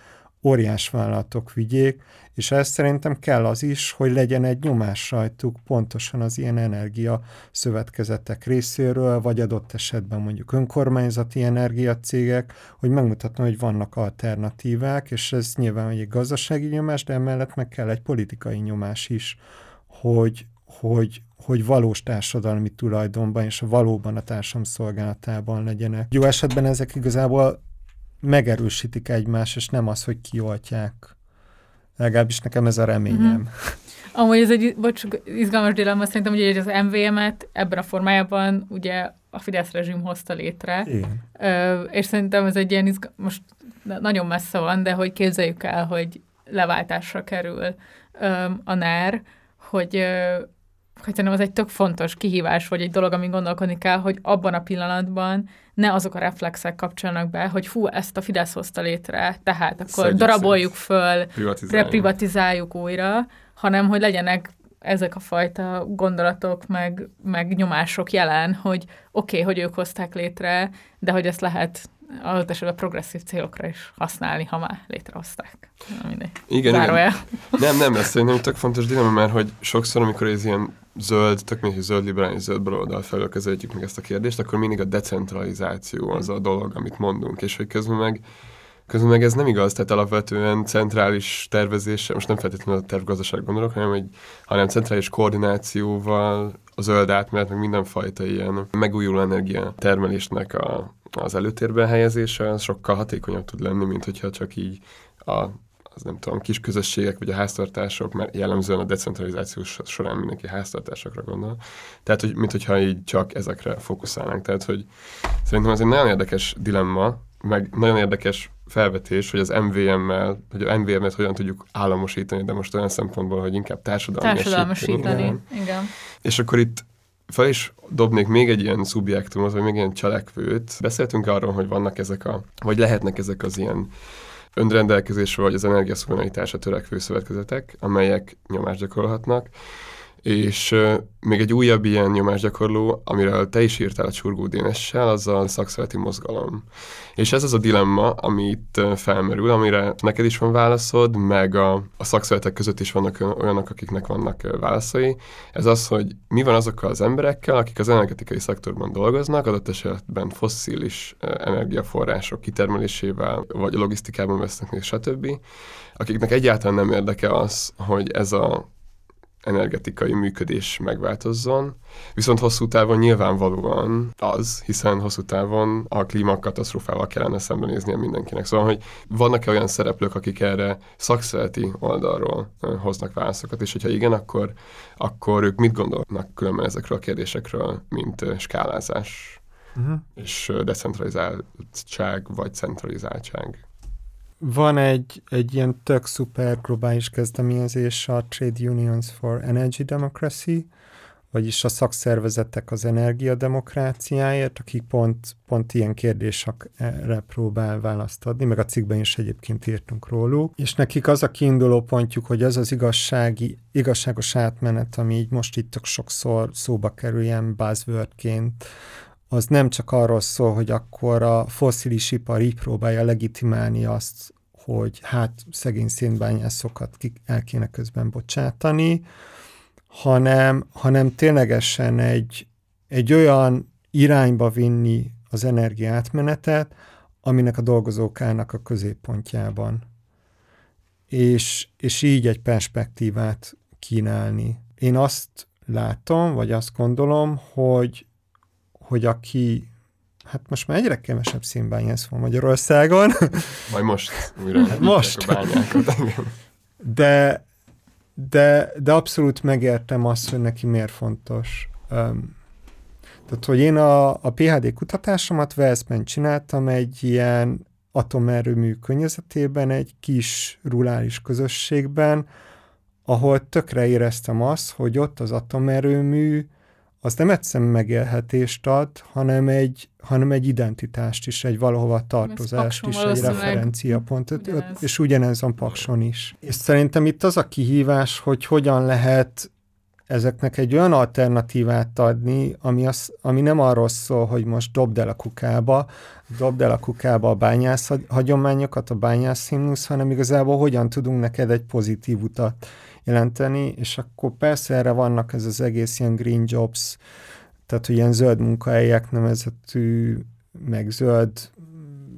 óriás vállalatok vigyék, és ez szerintem kell az is, hogy legyen egy nyomás rajtuk pontosan az ilyen energia szövetkezetek részéről, vagy adott esetben mondjuk önkormányzati energiacégek, hogy megmutatni, hogy vannak alternatívák, és ez nyilván egy gazdasági nyomás, de emellett meg kell egy politikai nyomás is, hogy, hogy, hogy valós társadalmi tulajdonban és valóban a társam szolgálatában legyenek. Jó esetben ezek igazából megerősítik egymást, és nem az, hogy kioltják. Legalábbis nekem ez a reményem. Mm-hmm. Amúgy ez egy bocs, izgalmas dilemma, szerintem ugye hogy az MVM-et ebben a formájában ugye a Fidesz rezsim hozta létre. Igen. Ö, és szerintem ez egy ilyen, izga- most nagyon messze van, de hogy képzeljük el, hogy leváltásra kerül ö, a NER, hogy, ö, hogy szerintem az egy tök fontos kihívás, vagy egy dolog, amin gondolkodni kell, hogy abban a pillanatban ne azok a reflexek kapcsolnak be, hogy fú, ezt a Fidesz hozta létre, tehát akkor Szedjük daraboljuk föl, Privatizálni. reprivatizáljuk újra, hanem hogy legyenek ezek a fajta gondolatok, meg, meg nyomások jelen, hogy oké, okay, hogy ők hozták létre, de hogy ezt lehet adott esetben progresszív célokra is használni, ha már létrehozták. Na, mindegy. Igen, Zárójel. igen. Nem, nem, ez szerintem tök fontos dilemma, mert hogy sokszor, amikor ez ilyen zöld, tök mindegy, zöld liberális, zöld baloldal felől közelítjük meg ezt a kérdést, akkor mindig a decentralizáció az a dolog, amit mondunk, és hogy közben meg Közben meg ez nem igaz, tehát alapvetően centrális tervezéssel, most nem feltétlenül a tervgazdaság gondolok, hanem, egy, hanem centrális koordinációval, a zöld átmenet, meg mindenfajta ilyen megújuló energia termelésnek a, az előtérben helyezése, az sokkal hatékonyabb tud lenni, mint hogyha csak így a az nem tudom, kis közösségek vagy a háztartások, mert jellemzően a decentralizáció során mindenki háztartásokra gondol. Tehát, hogy, mint hogyha így csak ezekre fókuszálnánk. Tehát, hogy szerintem ez egy nagyon érdekes dilemma, meg nagyon érdekes felvetés, hogy az MVM-mel, hogy a MVM-et hogyan tudjuk államosítani, de most olyan szempontból, hogy inkább társadalmi Társadalmasítani, igen. És akkor itt fel is dobnék még egy ilyen szubjektumot, vagy még ilyen cselekvőt. Beszéltünk arról, hogy vannak ezek a, vagy lehetnek ezek az ilyen önrendelkezésre vagy az energiaszuverenitásra törekvő szövetkezetek, amelyek nyomást gyakorolhatnak, és még egy újabb ilyen nyomásgyakorló, amiről te is írtál a Csurgó Dénessel, az a szakszereti mozgalom. És ez az a dilemma, ami itt uh, felmerül, amire neked is van válaszod, meg a, a szakszeretek között is vannak olyanok, akiknek vannak válaszai. Ez az, hogy mi van azokkal az emberekkel, akik az energetikai szektorban dolgoznak, adott esetben fosszilis energiaforrások kitermelésével, vagy logisztikában vesznek stb., akiknek egyáltalán nem érdeke az, hogy ez a energetikai működés megváltozzon, viszont hosszú távon nyilvánvalóan az, hiszen hosszú távon a klímakatasztrófával kellene szembenéznie mindenkinek. Szóval, hogy vannak-e olyan szereplők, akik erre szakszereti oldalról hoznak válaszokat, és hogyha igen, akkor, akkor ők mit gondolnak különben ezekről a kérdésekről, mint skálázás uh-huh. és decentralizáltság vagy centralizáltság? Van egy, egy ilyen tök szuper globális kezdeményezés, a Trade Unions for Energy Democracy, vagyis a szakszervezetek az energiademokráciáért, akik pont, pont ilyen kérdésekre próbál választ adni, meg a cikkben is egyébként írtunk róluk, és nekik az a kiinduló pontjuk, hogy az az igazsági, igazságos átmenet, ami így most itt sokszor szóba kerül ilyen buzzwordként, az nem csak arról szól, hogy akkor a foszilis ipar így próbálja legitimálni azt, hogy hát szegény szénbányászokat el kéne közben bocsátani, hanem, hanem ténylegesen egy, egy olyan irányba vinni az energiátmenetet, aminek a dolgozók állnak a középpontjában. És, és így egy perspektívát kínálni. Én azt látom, vagy azt gondolom, hogy, hogy aki hát most már egyre kevesebb színbányász van Magyarországon. Majd most újra hát most. a bányákat. de, de, de abszolút megértem azt, hogy neki miért fontos. Um, tehát, hogy én a, a PHD kutatásomat Velszben csináltam egy ilyen atomerőmű környezetében, egy kis rulális közösségben, ahol tökre éreztem azt, hogy ott az atomerőmű az nem egyszerűen megélhetést ad, hanem egy, hanem egy identitást is, egy valahova tartozást is, egy referenciapontot, ugyanez. és ugyanez van Pakson is. És szerintem itt az a kihívás, hogy hogyan lehet ezeknek egy olyan alternatívát adni, ami, az, ami nem arról szól, hogy most dobd el a kukába, dobd el a kukába a bányász hagyományokat, a bányász himnusz, hanem igazából hogyan tudunk neked egy pozitív utat jelenteni, és akkor persze erre vannak ez az egész ilyen green jobs, tehát hogy ilyen zöld munkahelyek nevezetű, meg zöld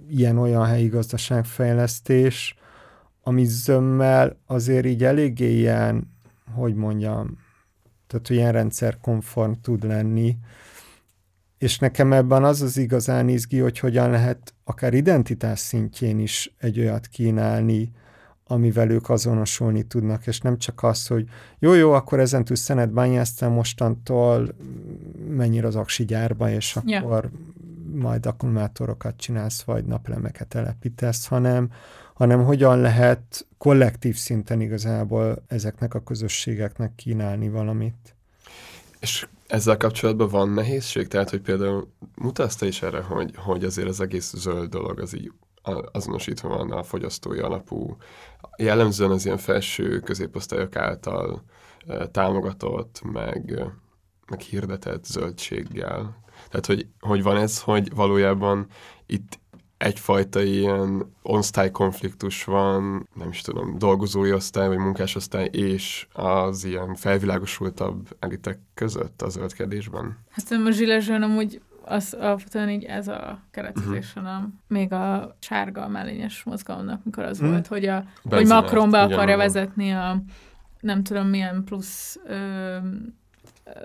ilyen-olyan helyi gazdaságfejlesztés, ami zömmel azért így eléggé ilyen, hogy mondjam, tehát hogy ilyen rendszerkonform tud lenni, és nekem ebben az az igazán izgi, hogy hogyan lehet akár identitás szintjén is egy olyat kínálni, amivel ők azonosulni tudnak, és nem csak az, hogy jó, jó, akkor ezentúl szenet bányáztál mostantól, mennyire az aksi gyárba, és Ja. akkor majd akkumulátorokat csinálsz, vagy naplemeket telepítesz, hanem, hanem hogyan lehet kollektív szinten igazából ezeknek a közösségeknek kínálni valamit. És ezzel kapcsolatban van nehézség? Tehát, hogy például mutatsz te is erre, hogy, hogy azért az egész zöld dolog az így azonosítva van a fogyasztói alapú, jellemzően az ilyen felső középosztályok által támogatott, meg, meg hirdetett zöldséggel. Tehát, hogy, hogy van ez, hogy valójában itt egyfajta ilyen osztálykonfliktus van, nem is tudom, dolgozói osztály, vagy munkásosztály, és az ilyen felvilágosultabb elitek között a zöld kérdésben. Hát szerintem a zsilezsőn amúgy az alapvetően így ez a keretezése, nem? Még a sárga mellényes mozgalomnak, mikor az Mhm. volt, hogy, a, hogy Benzinát, Macron be akarja igen. vezetni a nem tudom milyen plusz ö,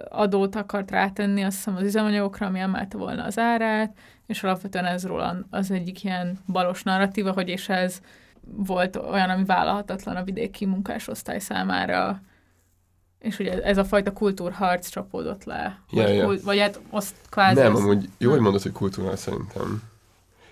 adót akart rátenni, azt hiszem az üzemanyagokra, ami emelte volna az árát, és alapvetően ez róla az egyik ilyen balos narratíva, hogy és ez volt olyan, ami vállalhatatlan a vidéki munkásosztály számára, és ugye ez a fajta kultúrharc csapódott le. Ja, vagy, ja. Kult, vagy hát azt kvázi... nem, az- amúgy jó, hogy mondod, hogy kultúrál szerintem.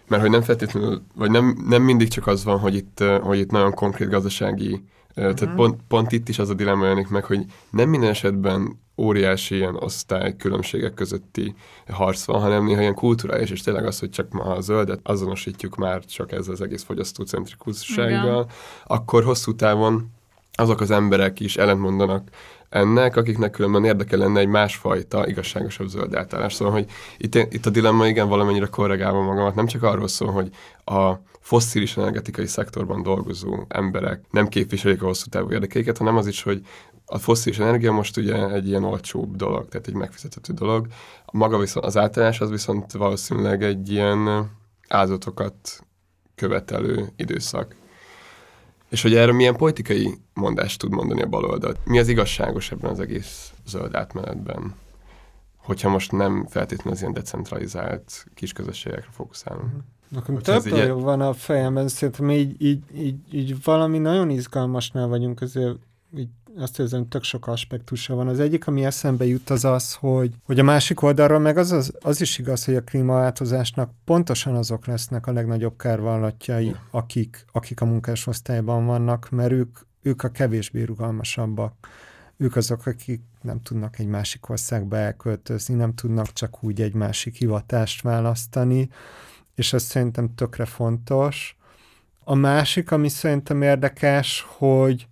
Mert hogy nem feltétlenül, vagy nem, nem mindig csak az van, hogy itt, hogy itt nagyon konkrét gazdasági, uh-huh. tehát pont, pont itt is az a dilemma jelenik meg, hogy nem minden esetben óriási ilyen osztály különbségek közötti harc van, hanem néha ilyen kulturális, és tényleg az, hogy csak ma a zöldet azonosítjuk már csak ezzel az egész fogyasztócentrikussággal, akkor hosszú távon azok az emberek is ellentmondanak ennek, akiknek különben érdeke lenne egy másfajta, igazságosabb zöld átállás. Szóval, hogy itt, itt a dilemma igen valamennyire korrigálva magamat, nem csak arról szól, hogy a fosszilis energetikai szektorban dolgozó emberek nem képviselik a hosszú távú érdekeiket, hanem az is, hogy a fosszilis energia most ugye egy ilyen olcsóbb dolog, tehát egy megfizethető dolog. Maga viszont, az átállás az viszont valószínűleg egy ilyen áldozatokat követelő időszak. És hogy erre milyen politikai mondást tud mondani a baloldal? Mi az igazságos ebben az egész zöld átmenetben? Hogyha most nem feltétlenül az ilyen decentralizált kis közösségekre fókuszálunk. Nekem Hogyha ez több dolog van a fejemben, szerintem így, így, így, így valami nagyon izgalmasnál vagyunk, azért így azt érzem, tök sok aspektusa van. Az egyik, ami eszembe jut, az az, hogy, hogy a másik oldalról meg az, az, az is igaz, hogy a klímaváltozásnak pontosan azok lesznek a legnagyobb kárvallatjai, akik, akik a munkásosztályban vannak, mert ők, ők a kevésbé rugalmasabbak. Ők azok, akik nem tudnak egy másik országba elköltözni, nem tudnak csak úgy egy másik hivatást választani, és ez szerintem tökre fontos. A másik, ami szerintem érdekes, hogy,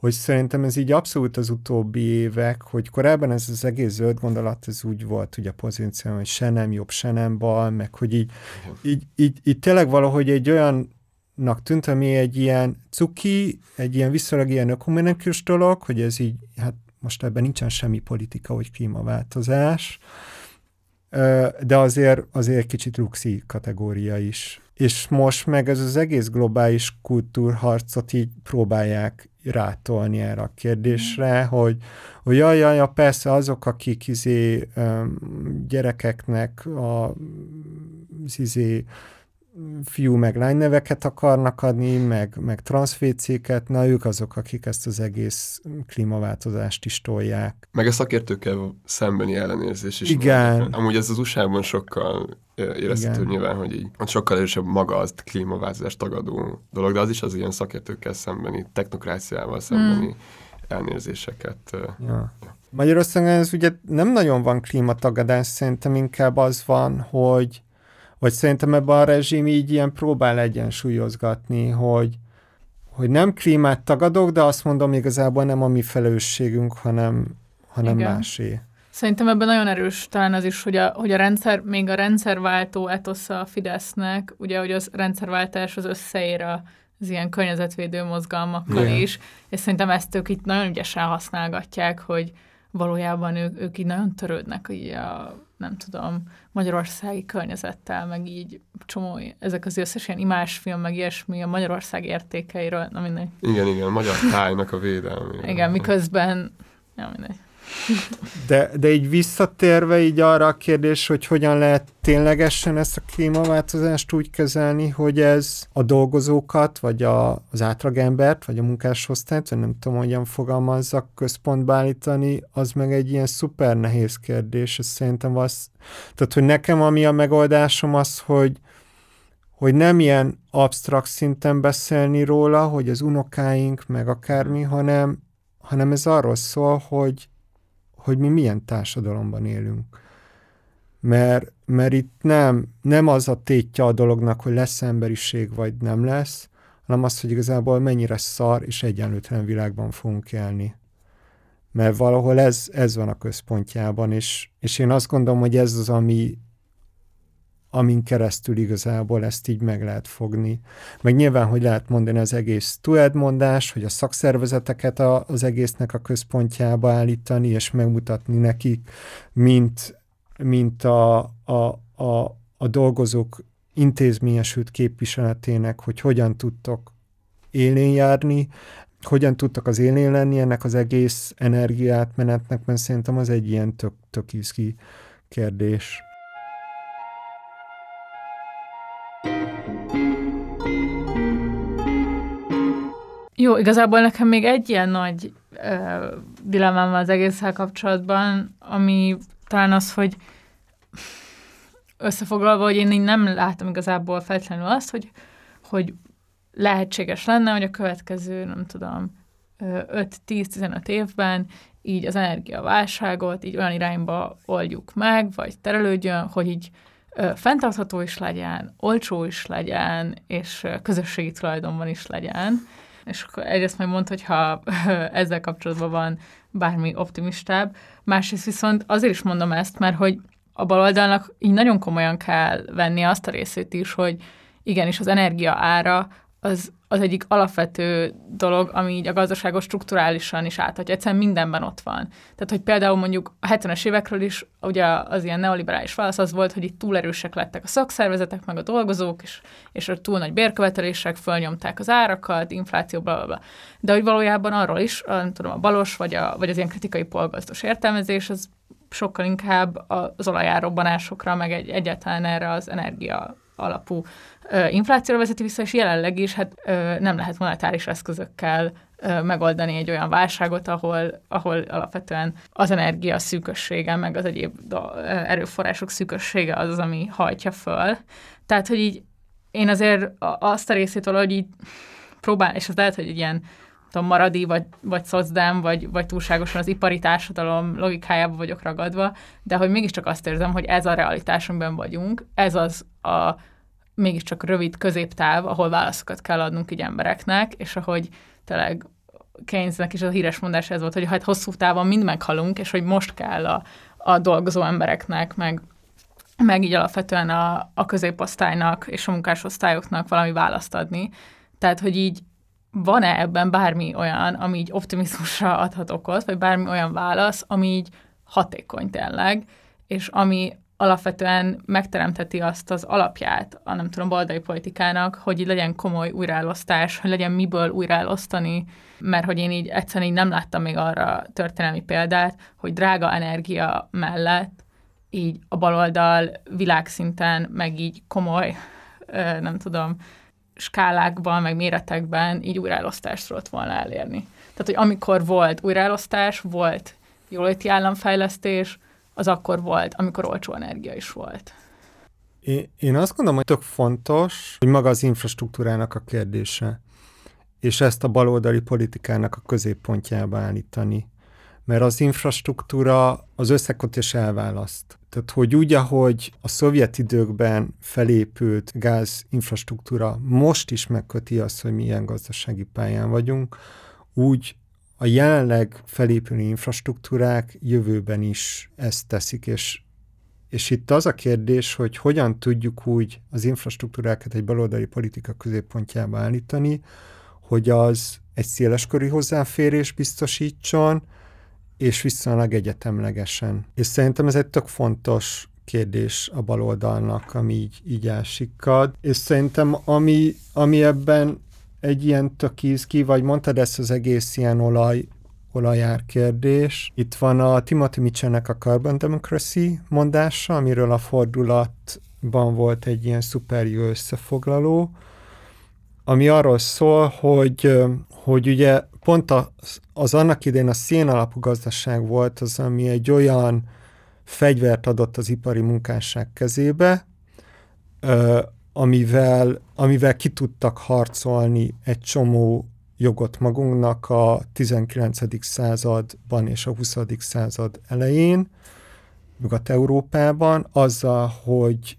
hogy szerintem ez így abszolút az utóbbi évek, hogy korábban ez az egész zöld gondolat, ez úgy volt ugye pozíció, hogy se nem jobb, se nem bal, meg hogy így, így, így, így tényleg valahogy egy olyannak tűnt, ami egy ilyen cuki, egy ilyen viszonylag ilyen ökumenikus dolog, hogy ez így, hát most ebben nincsen semmi politika, vagy klímaváltozás, de azért, azért kicsit luxi kategória is. És most meg ez az egész globális kultúrharcot így próbálják rátolni erre a kérdésre, hogy, hogy jaj, jaj, jaj, persze azok, akik izé, gyerekeknek a, izé, fiú meg lány neveket akarnak adni, meg, meg transzvécéket, na ők azok, akik ezt az egész klímaváltozást is tolják. Meg a szakértőkkel szembeni ellenérzés is. Igen. van. Amúgy ez az USA-ban sokkal érezhető Igen. nyilván, hogy így sokkal erősebb maga az klímaváltozás tagadó dolog, de az is az ilyen szakértőkkel szembeni, technokráciával szembeni elnérzéseket. ö, Ja. Magyarországon ez ugye nem nagyon van klímatagadás, szerintem inkább az van, hogy vagy szerintem ebben a rezsim így ilyen próbál egyensúlyozgatni, hogy, hogy nem klímát tagadok, de azt mondom, igazából nem a mi felelősségünk, hanem, hanem Igen. másé. Szerintem ebben nagyon erős talán az is, hogy a, hogy a rendszer, még a rendszerváltó etosza a Fidesznek, ugye, hogy az rendszerváltás az összeér a- az ilyen környezetvédő mozgalmakkal Igen. is, és szerintem ezt ők itt nagyon ügyesen használgatják, hogy valójában ők, ők így nagyon törődnek így a, nem tudom, magyarországi környezettel, meg így csomó, ezek az összes ilyen imásfilm, meg ilyesmi a Magyarország értékeiről, na mindegy. Igen, igen, a magyar tájnak a védelme. Igen, miközben, ja mindegy. De, de így visszatérve így arra a kérdés, hogy hogyan lehet ténylegesen ezt a klímaváltozást úgy kezelni, hogy ez a dolgozókat, vagy a, az átlagembert, vagy a munkásosztályt, vagy nem tudom, hogyan fogalmazzak, központba állítani, az meg egy ilyen szuper nehéz kérdés. Ez szerintem az, tehát, hogy nekem ami a megoldásom az, hogy hogy nem ilyen absztrakt szinten beszélni róla, hogy az unokáink, meg akármi, hanem, hanem ez arról szól, hogy, hogy mi milyen társadalomban élünk. Mert, mert itt nem, nem az a tétja a dolognak, hogy lesz emberiség, vagy nem lesz, hanem az, hogy igazából mennyire szar és egyenlőtlen világban fogunk élni. Mert valahol ez, ez van a központjában, és, és én azt gondolom, hogy ez az, ami, amin keresztül igazából ezt így meg lehet fogni. Meg nyilván, hogy lehet mondani az egész tuedmondás, hogy a szakszervezeteket a, az egésznek a központjába állítani, és megmutatni nekik, mint, mint a, a, a, a dolgozók intézményesült képviseletének, hogy hogyan tudtok élén járni, hogyan tudtak az élén lenni ennek az egész energiátmenetnek, mert szerintem az egy ilyen tök, tök kérdés. Jó, igazából nekem még egy ilyen nagy uh, dilemmám van az egésszel kapcsolatban, ami talán az, hogy összefoglalva, hogy én így nem látom igazából feltétlenül azt, hogy, hogy lehetséges lenne, hogy a következő, nem tudom, 5-10-15 évben így az energiaválságot így olyan irányba oldjuk meg, vagy terelődjön, hogy így ö, fenntartható is legyen, olcsó is legyen, és közösségi tulajdonban is legyen. És akkor egyrészt majd mond, hogyha ezzel kapcsolatban van bármi optimistább. Másrészt viszont azért is mondom ezt, mert hogy a baloldalnak így nagyon komolyan kell venni azt a részét is, hogy igenis az energia ára az, az egyik alapvető dolog, ami így a gazdaságos strukturálisan is áthatja. Egyszerűen mindenben ott van. Tehát, hogy például mondjuk a 70-es évekről is ugye az ilyen neoliberális válasz az volt, hogy itt túl erősek lettek a szakszervezetek, meg a dolgozók, és, és a túl nagy bérkövetelések fölnyomták az árakat, infláció, bla, bla, bla. De hogy valójában arról is, a, nem tudom, a balos, vagy, a, vagy az ilyen kritikai polgazdos értelmezés, az sokkal inkább az olajárobbanásokra, meg egy, egyáltalán erre az energia alapú inflációra vezeti vissza, és jelenleg is hát nem lehet monetáris eszközökkel megoldani egy olyan válságot, ahol, ahol alapvetően az energia szűkössége, meg az egyéb erőforrások szűkössége az az, ami hajtja föl. Tehát, hogy így én azért azt a részét valahogy így próbál, és az lehet, hogy ilyen tudom, maradi, vagy, vagy szocdám, vagy, vagy túlságosan az ipari társadalom logikájába vagyok ragadva, de hogy mégiscsak azt érzem, hogy ez a realitás, amiben vagyunk, ez az a mégiscsak rövid középtáv, ahol válaszokat kell adnunk így embereknek, és ahogy tényleg Keynesnek is a híres mondás ez volt, hogy hát hosszú távon mind meghalunk, és hogy most kell a, a dolgozó embereknek, meg, meg így alapvetően a, a középosztálynak és a munkásosztályoknak valami választ adni. Tehát, hogy így van-e ebben bármi olyan, ami így optimizmusra adhat okot, vagy bármi olyan válasz, ami így hatékony tényleg, és ami alapvetően megteremteti azt az alapját a nem tudom, baldai politikának, hogy így legyen komoly újraelosztás, hogy legyen miből újraelosztani, mert hogy én így egyszerűen így nem láttam még arra történelmi példát, hogy drága energia mellett így a baloldal világszinten, meg így komoly, nem tudom, skálákban, meg méretekben így újraelosztást tudott volna elérni. Tehát, hogy amikor volt újraelosztás, volt jóléti államfejlesztés, az akkor volt, amikor olcsó energia is volt. Én azt gondolom, hogy tök fontos, hogy maga az infrastruktúrának a kérdése, és ezt a baloldali politikának a középpontjába állítani. Mert az infrastruktúra az összekötés elválaszt. Tehát, hogy úgy, ahogy a szovjet időkben felépült gázinfrastruktúra most is megköti azt, hogy milyen gazdasági pályán vagyunk, úgy a jelenleg felépülő infrastruktúrák jövőben is ezt teszik, és, és itt az a kérdés, hogy hogyan tudjuk úgy az infrastruktúrákat egy baloldali politika középpontjába állítani, hogy az egy széleskörű hozzáférés biztosítson, és viszonylag egyetemlegesen. És szerintem ez egy tök fontos kérdés a baloldalnak, ami így, így elsikkad. És szerintem ami, ami ebben egy ilyen tök ki, vagy mondtad ezt az egész ilyen olaj, olajár kérdés. Itt van a Timothy Mitchellnek a Carbon Democracy mondása, amiről a fordulatban volt egy ilyen szuper jó összefoglaló, ami arról szól, hogy, hogy ugye pont az, az annak idején a szén alapú gazdaság volt az, ami egy olyan fegyvert adott az ipari munkásság kezébe, amivel, amivel ki tudtak harcolni egy csomó jogot magunknak a 19. században és a 20. század elején, Nyugat-Európában, azzal, hogy,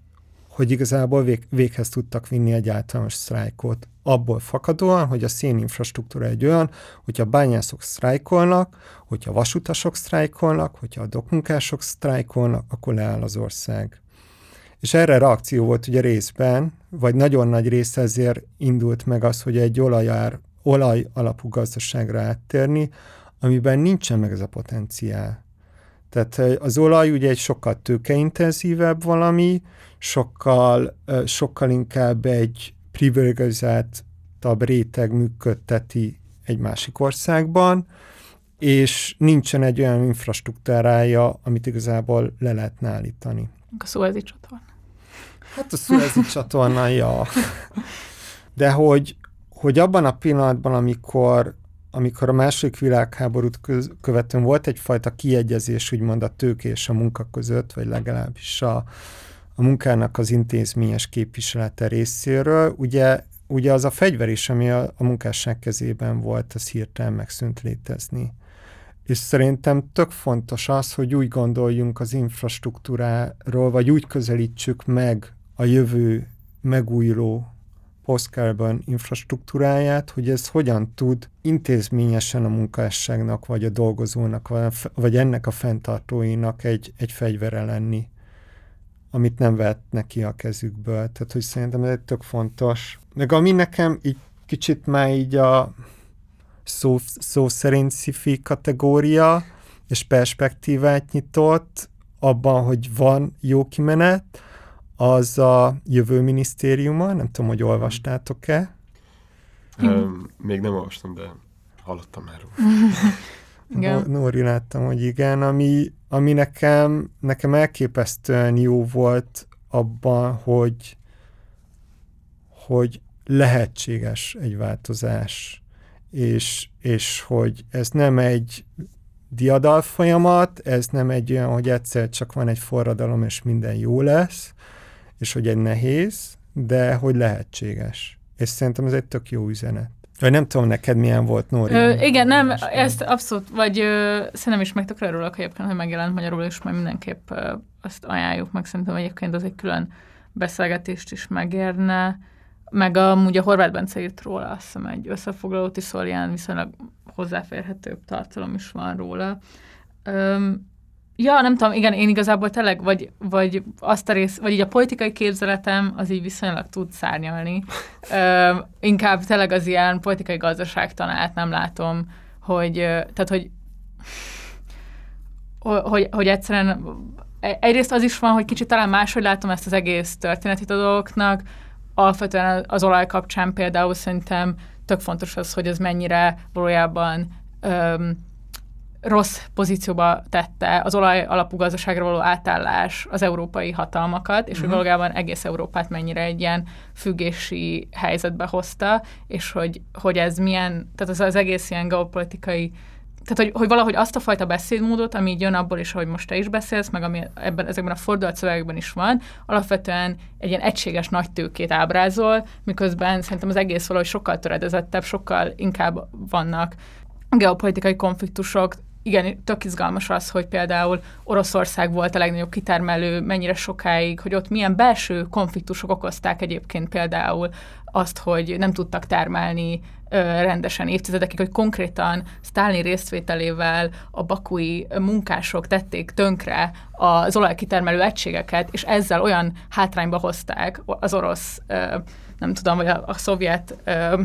hogy igazából vég, véghez tudtak vinni egy általános sztrájkot. Abból fakadóan, hogy a széninfrastruktúra egy olyan, hogyha bányászok sztrájkolnak, hogyha vasutasok sztrájkolnak, hogyha a dokmunkások sztrájkolnak, akkor leáll az ország. És erre reakció volt ugye részben, vagy nagyon nagy része ezért indult meg az, hogy egy olajár, olaj alapú gazdaságra áttérni, amiben nincsen meg ez a potenciál. Tehát az olaj ugye egy sokkal tőkeintenzívebb valami, sokkal, sokkal inkább egy privilegizáltabb réteg működteti egy másik országban, és nincsen egy olyan infrastruktúrája, amit igazából le lehetne állítani. A szóezi csatorna. Hát a Suezi csatorna, ja. De hogy, hogy abban a pillanatban, amikor, amikor a második világháborút követően volt egyfajta kiegyezés, úgymond a tőke és a munka között, vagy legalábbis a, a munkának az intézményes képviselete részéről, ugye, ugye az a fegyver is, ami a, a munkásság kezében volt, az hirtelen megszűnt létezni. És szerintem tök fontos az, hogy úgy gondoljunk az infrastruktúráról, vagy úgy közelítsük meg a jövő megújuló post-carbon infrastruktúráját, hogy ez hogyan tud intézményesen a munkásságnak, vagy a dolgozónak, vagy ennek a fenntartóinak egy, egy fegyvere lenni, amit nem vett neki a kezükből. Tehát, hogy szerintem ez tök fontos. Meg ami nekem így kicsit már így a szó, szó szerint sci kategória és perspektívát nyitott abban, hogy van jó kimenet, az a jövő minisztériuma, nem tudom, hogy olvastátok-e. Um, még nem olvastam, de hallottam már róla. Nóri láttam, hogy igen, ami, ami nekem, nekem elképesztően jó volt abban, hogy, hogy lehetséges egy változás, és, és hogy ez nem egy diadal folyamat, ez nem egy olyan, hogy egyszer csak van egy forradalom, és minden jó lesz, és hogy egy nehéz, de hogy lehetséges. És szerintem ez egy tök jó üzenet. Vagy nem tudom, neked milyen volt, Nóri? Ö, igen, nem, ezt abszolút, vagy ö, szerintem is meg tökre örülök egyébként, hogy megjelent magyarul, és majd mindenképp ö, azt ajánljuk meg, szerintem egyébként az egy külön beszélgetést is megérne, meg amúgy a Horváth Bence írt róla, azt hiszem egy összefoglalót is, szóval ilyen viszonylag hozzáférhetőbb tartalom is van róla. Öm, Ja, nem tudom, igen, én igazából tényleg, vagy, vagy azt a rész, vagy így a politikai képzeletem az így viszonylag tud szárnyalni. Ö, inkább tényleg az ilyen politikai gazdaságtanát nem látom, hogy, tehát, hogy, hogy, hogy egyszerűen egyrészt az is van, hogy kicsit talán máshogy látom ezt az egész történetit a dolgoknak, alapvetően az olaj kapcsán például szerintem tök fontos az, hogy ez mennyire valójában öm, rossz pozícióba tette az olaj alapú gazdaságra való átállás az európai hatalmakat, és uh-huh. hogy valójában egész Európát mennyire egy ilyen függési helyzetbe hozta, és hogy, hogy ez milyen, tehát az, az egész ilyen geopolitikai tehát, hogy, hogy valahogy azt a fajta beszédmódot, ami jön abból is, hogy most te is beszélsz, meg ami ebben, ezekben a fordulat szövegekben is van, alapvetően egy ilyen egységes nagy tőkét ábrázol, miközben szerintem az egész valahogy sokkal töredezettebb, sokkal inkább vannak geopolitikai konfliktusok, igen, tök izgalmas az, hogy például Oroszország volt a legnagyobb kitermelő, mennyire sokáig, hogy ott milyen belső konfliktusok okozták egyébként például azt, hogy nem tudtak termelni ö, rendesen évtizedekig, hogy konkrétan Stalin részvételével a bakui munkások tették tönkre az olajkitermelő egységeket, és ezzel olyan hátrányba hozták az orosz, ö, nem tudom, vagy a, a szovjet ö,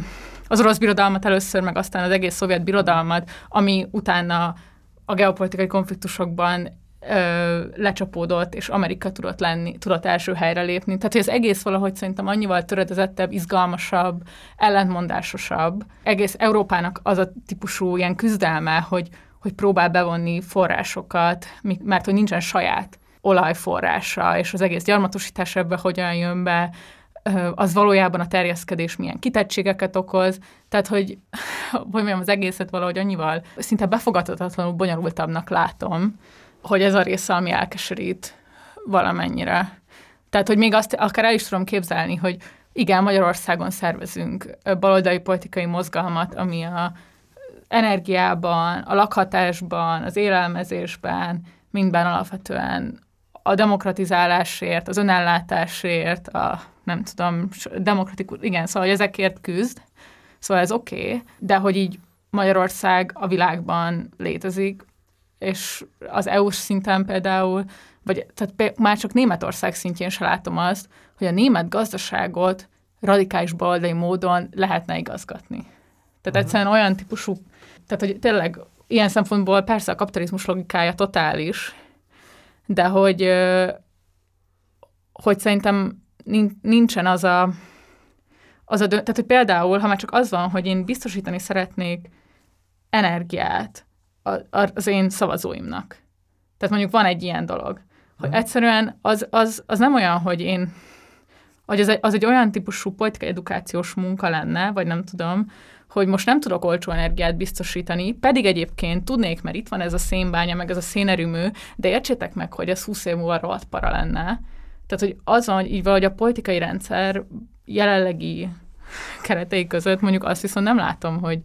az orosz birodalmat először, meg aztán az egész szovjet birodalmat, ami utána a geopolitikai konfliktusokban ö, lecsapódott, és Amerika tudott lenni, tudott első helyre lépni. Tehát, hogy az egész valahogy szerintem annyival töredezettebb, izgalmasabb, ellentmondásosabb. Egész Európának az a típusú ilyen küzdelme, hogy, hogy próbál bevonni forrásokat, mert hogy nincsen saját olajforrása, és az egész gyarmatosítás ebbe hogyan jön be, az valójában a terjeszkedés milyen kitettségeket okoz, tehát hogy, hogy mondjam, az egészet valahogy annyival szinte befogadhatatlanul bonyolultabbnak látom, hogy ez a része, ami elkeserít valamennyire. Tehát, hogy még azt akár el is tudom képzelni, hogy igen, Magyarországon szervezünk baloldali politikai mozgalmat, ami a energiában, a lakhatásban, az élelmezésben, mindben alapvetően a demokratizálásért, az önellátásért, a nem tudom, demokratikus, igen, szóval ezekért küzd, szóval ez oké, okay, de hogy így Magyarország a világban létezik, és az EU-s szinten például, vagy tehát már csak Németország szintjén se látom azt, hogy a német gazdaságot radikális baloldali módon lehetne igazgatni. Tehát uh-huh. egyszerűen olyan típusú, tehát hogy tényleg ilyen szempontból persze a kapitalizmus logikája totális, de hogy, hogy szerintem nincsen az a, az a dönt, tehát hogy például, ha már csak az van, hogy én biztosítani szeretnék energiát az én szavazóimnak. Tehát mondjuk van egy ilyen dolog, hogy egyszerűen az, az, az nem olyan, hogy én hogy az egy, az egy olyan típusú politikai edukációs munka lenne, vagy nem tudom, hogy most nem tudok olcsó energiát biztosítani, pedig egyébként tudnék, mert itt van ez a szénbánya, meg ez a szénerőmű, de értsétek meg, hogy ez 20 év múlva rohadt para lenne. Tehát, hogy az van, hogy így valahogy a politikai rendszer jelenlegi keretei között mondjuk azt viszont nem látom, hogy,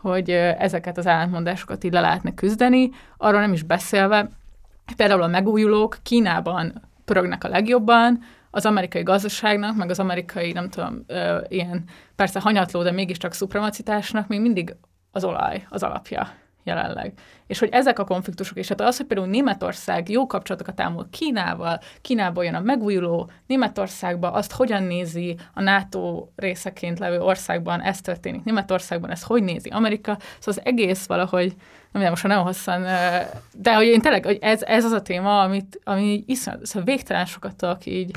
hogy ezeket az ellentmondásokat így le lehetne küzdeni, arról nem is beszélve, például a megújulók Kínában pörögnek a legjobban, az amerikai gazdaságnak, meg az amerikai, nem tudom, ilyen persze hanyatló, de mégiscsak szupremacitásnak még mindig az olaj az alapja jelenleg. És hogy ezek a konfliktusok, és hát az, hogy például Németország jó kapcsolatokat ámul Kínával, Kínából jön a megújuló, Németországba azt hogyan nézi a NATO részeként levő országban, ez történik? Németországban, ez hogy nézi? Amerika, szóval az egész valahogy, nem most nagyon hosszan, de hogy én tényleg, hogy ez, ez az a téma, amit, ami iszonyat, szóval végtelen sokat tudok így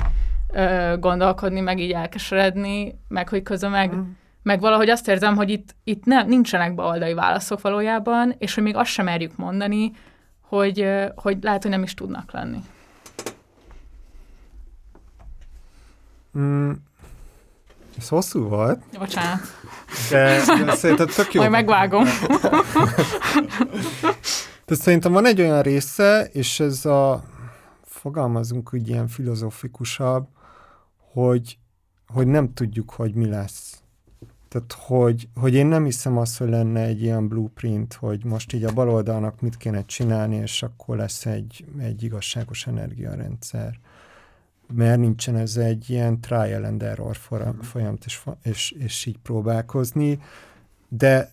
gondolkodni, meg így elkeseredni, meg hogy közben meg mm meg valahogy azt érzem, hogy itt, itt nem, nincsenek baloldali válaszok valójában, és hogy még azt sem merjük mondani, hogy, hogy lehet, hogy nem is tudnak lenni. Mm, ez hosszú volt. Bocsánat. De, de szerintem tök jó. Majd megvágom. de szerintem van egy olyan része, és ez a, fogalmazunk úgy ilyen filozofikusabb, hogy, hogy nem tudjuk, hogy mi lesz. Tehát, hogy, hogy én nem hiszem azt, hogy lenne egy ilyen blueprint, hogy most így a baloldalnak mit kéne csinálni, és akkor lesz egy, egy igazságos energiarendszer. Mert nincsen ez egy ilyen trial and error folyamat, és, és, és így próbálkozni. De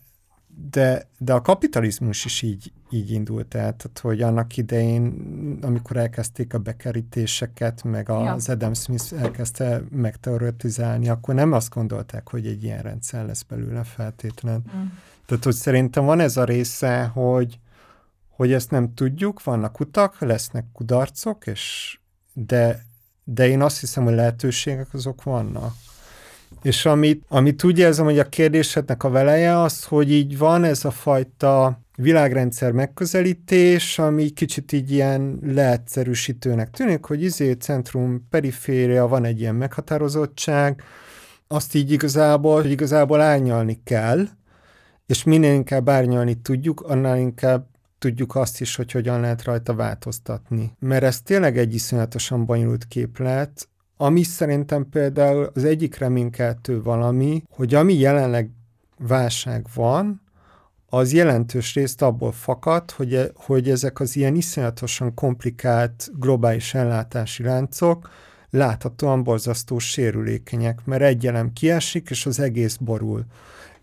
de, de a kapitalizmus is így, így indult el, tehát hogy annak idején, amikor elkezdték a bekerítéseket, meg az ja. Adam Smith elkezdte megteoretizálni, akkor nem azt gondolták, hogy egy ilyen rendszer lesz belőle feltétlen. Mm. Tehát, hogy szerintem van ez a része, hogy, hogy ezt nem tudjuk, vannak utak, lesznek kudarcok, és de, de én azt hiszem, hogy lehetőségek azok vannak. És amit, amit úgy érzem, hogy a kérdésednek a veleje az, hogy így van ez a fajta világrendszer megközelítés, ami kicsit így ilyen leegyszerűsítőnek tűnik, hogy izé centrum, periféria, van egy ilyen meghatározottság, azt így igazából, hogy igazából árnyalni kell, és minél inkább árnyalni tudjuk, annál inkább tudjuk azt is, hogy hogyan lehet rajta változtatni. Mert ez tényleg egy iszonyatosan bonyolult képlet, ami szerintem például az egyik reménykeltő valami, hogy ami jelenleg válság van, az jelentős részt abból fakad, hogy, e, hogy ezek az ilyen iszonyatosan komplikált globális ellátási láncok láthatóan borzasztó sérülékenyek, mert egy elem kiesik, és az egész borul.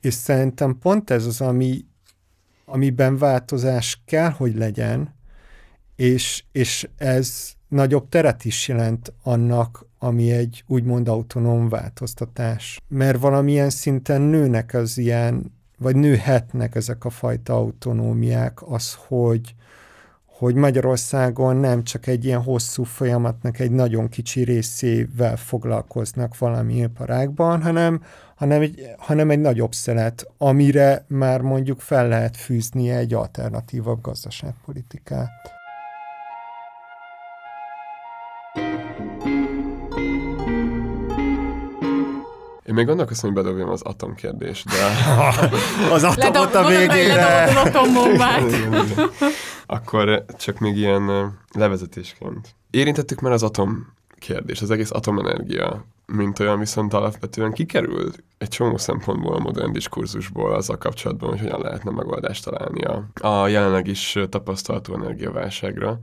És szerintem pont ez az, ami, amiben változás kell, hogy legyen, és, és ez nagyobb teret is jelent annak, ami egy úgymond autonóm változtatás. Mert valamilyen szinten nőnek az ilyen, vagy nőhetnek ezek a fajta autonómiák, az, hogy, hogy Magyarországon nem csak egy ilyen hosszú folyamatnak egy nagyon kicsi részével foglalkoznak valami iparágban, hanem, hanem, egy, hanem egy nagyobb szelet, amire már mondjuk fel lehet fűzni egy alternatívabb gazdaságpolitikát. Még gondolkoztam, hogy bedobjam az atomkérdést, de... az atomot a végére! az atombombát. Akkor csak még ilyen levezetésként. Érintettük már az atom kérdés, az egész atomenergia, mint olyan viszont alapvetően kikerül egy csomó szempontból a modern diskurzusból a kapcsolatban, hogy hogyan lehetne megoldást találni a, a jelenleg is tapasztalható energiaválságra.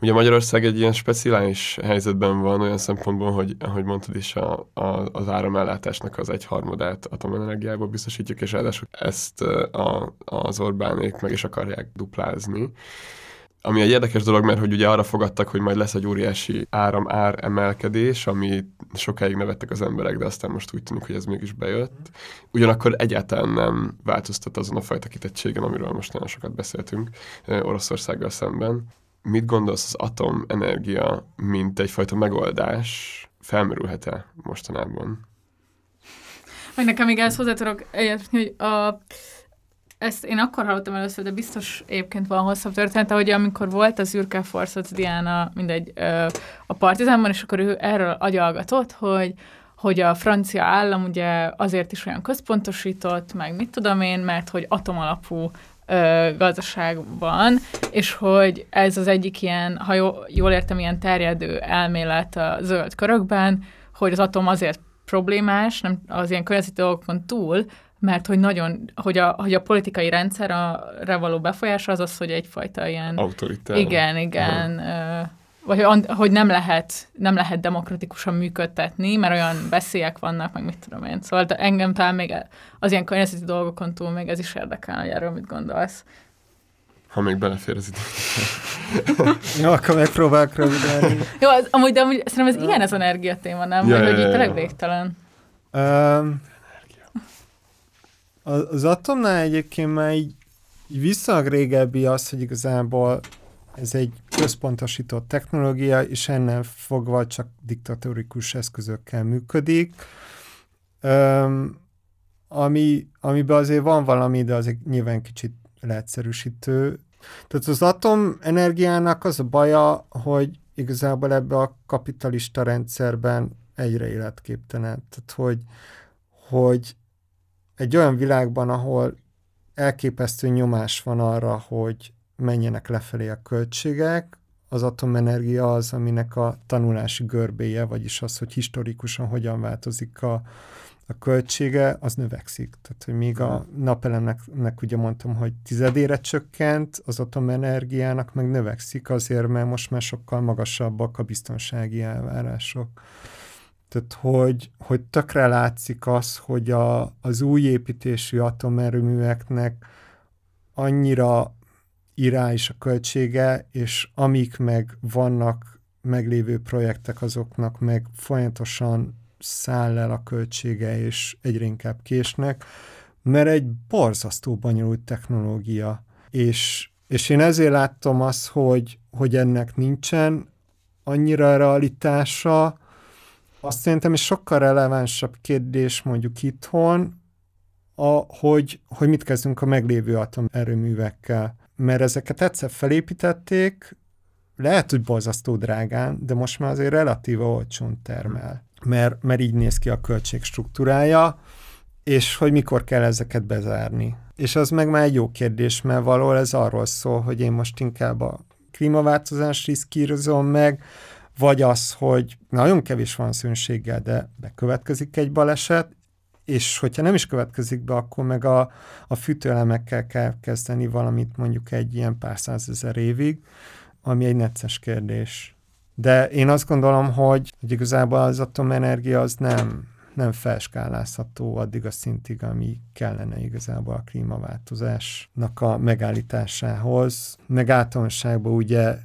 Ugye Magyarország egy ilyen speciális helyzetben van olyan szempontból, hogy ahogy mondtad is, a, a, az áramellátásnak az egyharmadát atomenergiából biztosítjuk, és ráadásul ezt a, az Orbánék meg is akarják duplázni ami egy érdekes dolog, mert hogy ugye arra fogadtak, hogy majd lesz egy óriási áram-ár emelkedés, ami sokáig nevettek az emberek, de aztán most úgy tűnik, hogy ez mégis bejött. Ugyanakkor egyáltalán nem változtat azon a fajta kitettségen, amiről most nagyon sokat beszéltünk Oroszországgal szemben. Mit gondolsz az atomenergia, mint egyfajta megoldás, felmerülhet-e mostanában? Meg nekem még ezt hozzá tudok hogy a ezt én akkor hallottam először, de biztos egyébként van hosszabb történet, hogy amikor volt az Ürke Forszot Diana, mindegy, a partizánban, és akkor ő erről agyalgatott, hogy hogy a francia állam ugye azért is olyan központosított, meg mit tudom én, mert hogy atomalapú ö, gazdaság van, és hogy ez az egyik ilyen, ha jól, jól értem, ilyen terjedő elmélet a zöld körökben, hogy az atom azért problémás, nem az ilyen környezeti dolgokon túl, mert hogy nagyon, hogy a, hogy a politikai rendszerre való befolyása az az, hogy egyfajta ilyen... Autoritár. Igen, igen. Uh, vagy hogy nem lehet, nem lehet demokratikusan működtetni, mert olyan veszélyek vannak, meg mit tudom én. Szóval de engem talán még az ilyen környezeti dolgokon túl még ez is érdekel, hogy erről mit gondolsz. Ha még belefér az idő. Jó, akkor megpróbálok röviden. Jó, az, amúgy, de amúgy szerintem ez ilyen az energiatéma, nem? Ja, Vagy, ja, hogy ja, így tényleg végtelen. Um, az atomnál egyébként már így, így viszonylag régebbi az, hogy igazából ez egy központosított technológia, és ennél fogva csak diktatórikus eszközökkel működik. Um, ami, amiben azért van valami, de azért nyilván kicsit leegyszerűsítő. Tehát az atomenergiának az a baja, hogy igazából ebbe a kapitalista rendszerben egyre életképtelen. Tehát, hogy, hogy egy olyan világban, ahol elképesztő nyomás van arra, hogy menjenek lefelé a költségek, az atomenergia az, aminek a tanulási görbéje, vagyis az, hogy historikusan hogyan változik a, a költsége, az növekszik. Tehát, hogy még a napelemnek ugye mondtam, hogy tizedére csökkent, az atomenergiának meg növekszik azért, mert most már sokkal magasabbak a biztonsági elvárások. Tehát, hogy, hogy tökre látszik az, hogy a, az új építésű atomerőműveknek annyira irá is a költsége, és amik meg vannak meglévő projektek, azoknak meg folyamatosan száll el a költsége, és egyre inkább késnek, mert egy borzasztó bonyolult technológia. És, és én ezért láttam azt, hogy, hogy ennek nincsen annyira realitása, azt szerintem is sokkal relevánsabb kérdés mondjuk itthon, a, hogy, hogy mit kezdünk a meglévő atomerőművekkel. Mert ezeket egyszer felépítették, lehet, hogy borzasztó drágán, de most már azért relatív olcsón termel. Mert, mert így néz ki a költségstruktúrája, és hogy mikor kell ezeket bezárni. És az meg már egy jó kérdés, mert valahol ez arról szól, hogy én most inkább a klímaváltozás riszkírozom meg, vagy az, hogy nagyon kevés van szűnséggel, de bekövetkezik egy baleset, és hogyha nem is következik be, akkor meg a, a fűtőelemekkel kell kezdeni valamit mondjuk egy ilyen pár százezer évig, ami egy necces kérdés. De én azt gondolom, hogy, hogy igazából az atomenergia az nem, nem felskálázható addig a szintig, ami kellene igazából a klímaváltozásnak a megállításához. Meg általánosságban ugye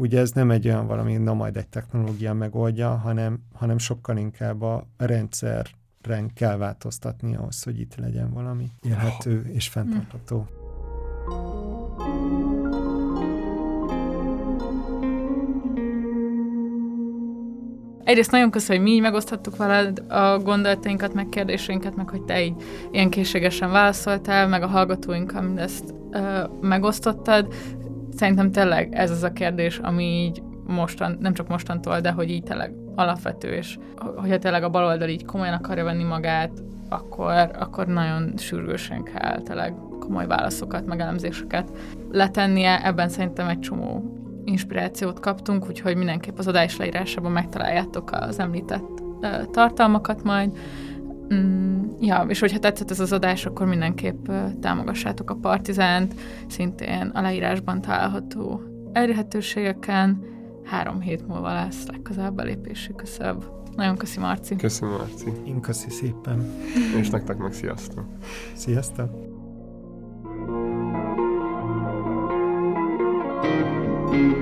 ugye ez nem egy olyan valami, na majd egy technológia megoldja, hanem, hanem sokkal inkább a rendszer rend kell változtatni ahhoz, hogy itt legyen valami élhető és fenntartható. Hm. Egyrészt nagyon köszönöm, hogy mi így megoszthattuk veled a gondolatainkat, meg kérdéseinket, meg hogy te így ilyen készségesen válaszoltál, meg a hallgatóinkkal mindezt ö, megosztottad. Szerintem tényleg ez az a kérdés, ami így mostan, nem csak mostantól, de hogy így tényleg alapvető, és hogyha tényleg a baloldal így komolyan akarja venni magát, akkor, akkor nagyon sürgősen kell tényleg komoly válaszokat, meg elemzéseket letennie. Ebben szerintem egy csomó inspirációt kaptunk, úgyhogy mindenképp az adás leírásában megtaláljátok az említett tartalmakat majd. Mm, ja, és hogyha tetszett ez az adás, akkor mindenképp támogassátok a Partizánt, szintén a leírásban található elérhetőségeken. Három hét múlva lesz legközelebb belépési küszöb. Nagyon köszi, Marci. Köszönöm, Marci. Én köszi szépen. És nektek meg sziasztok. Sziasztok. thank you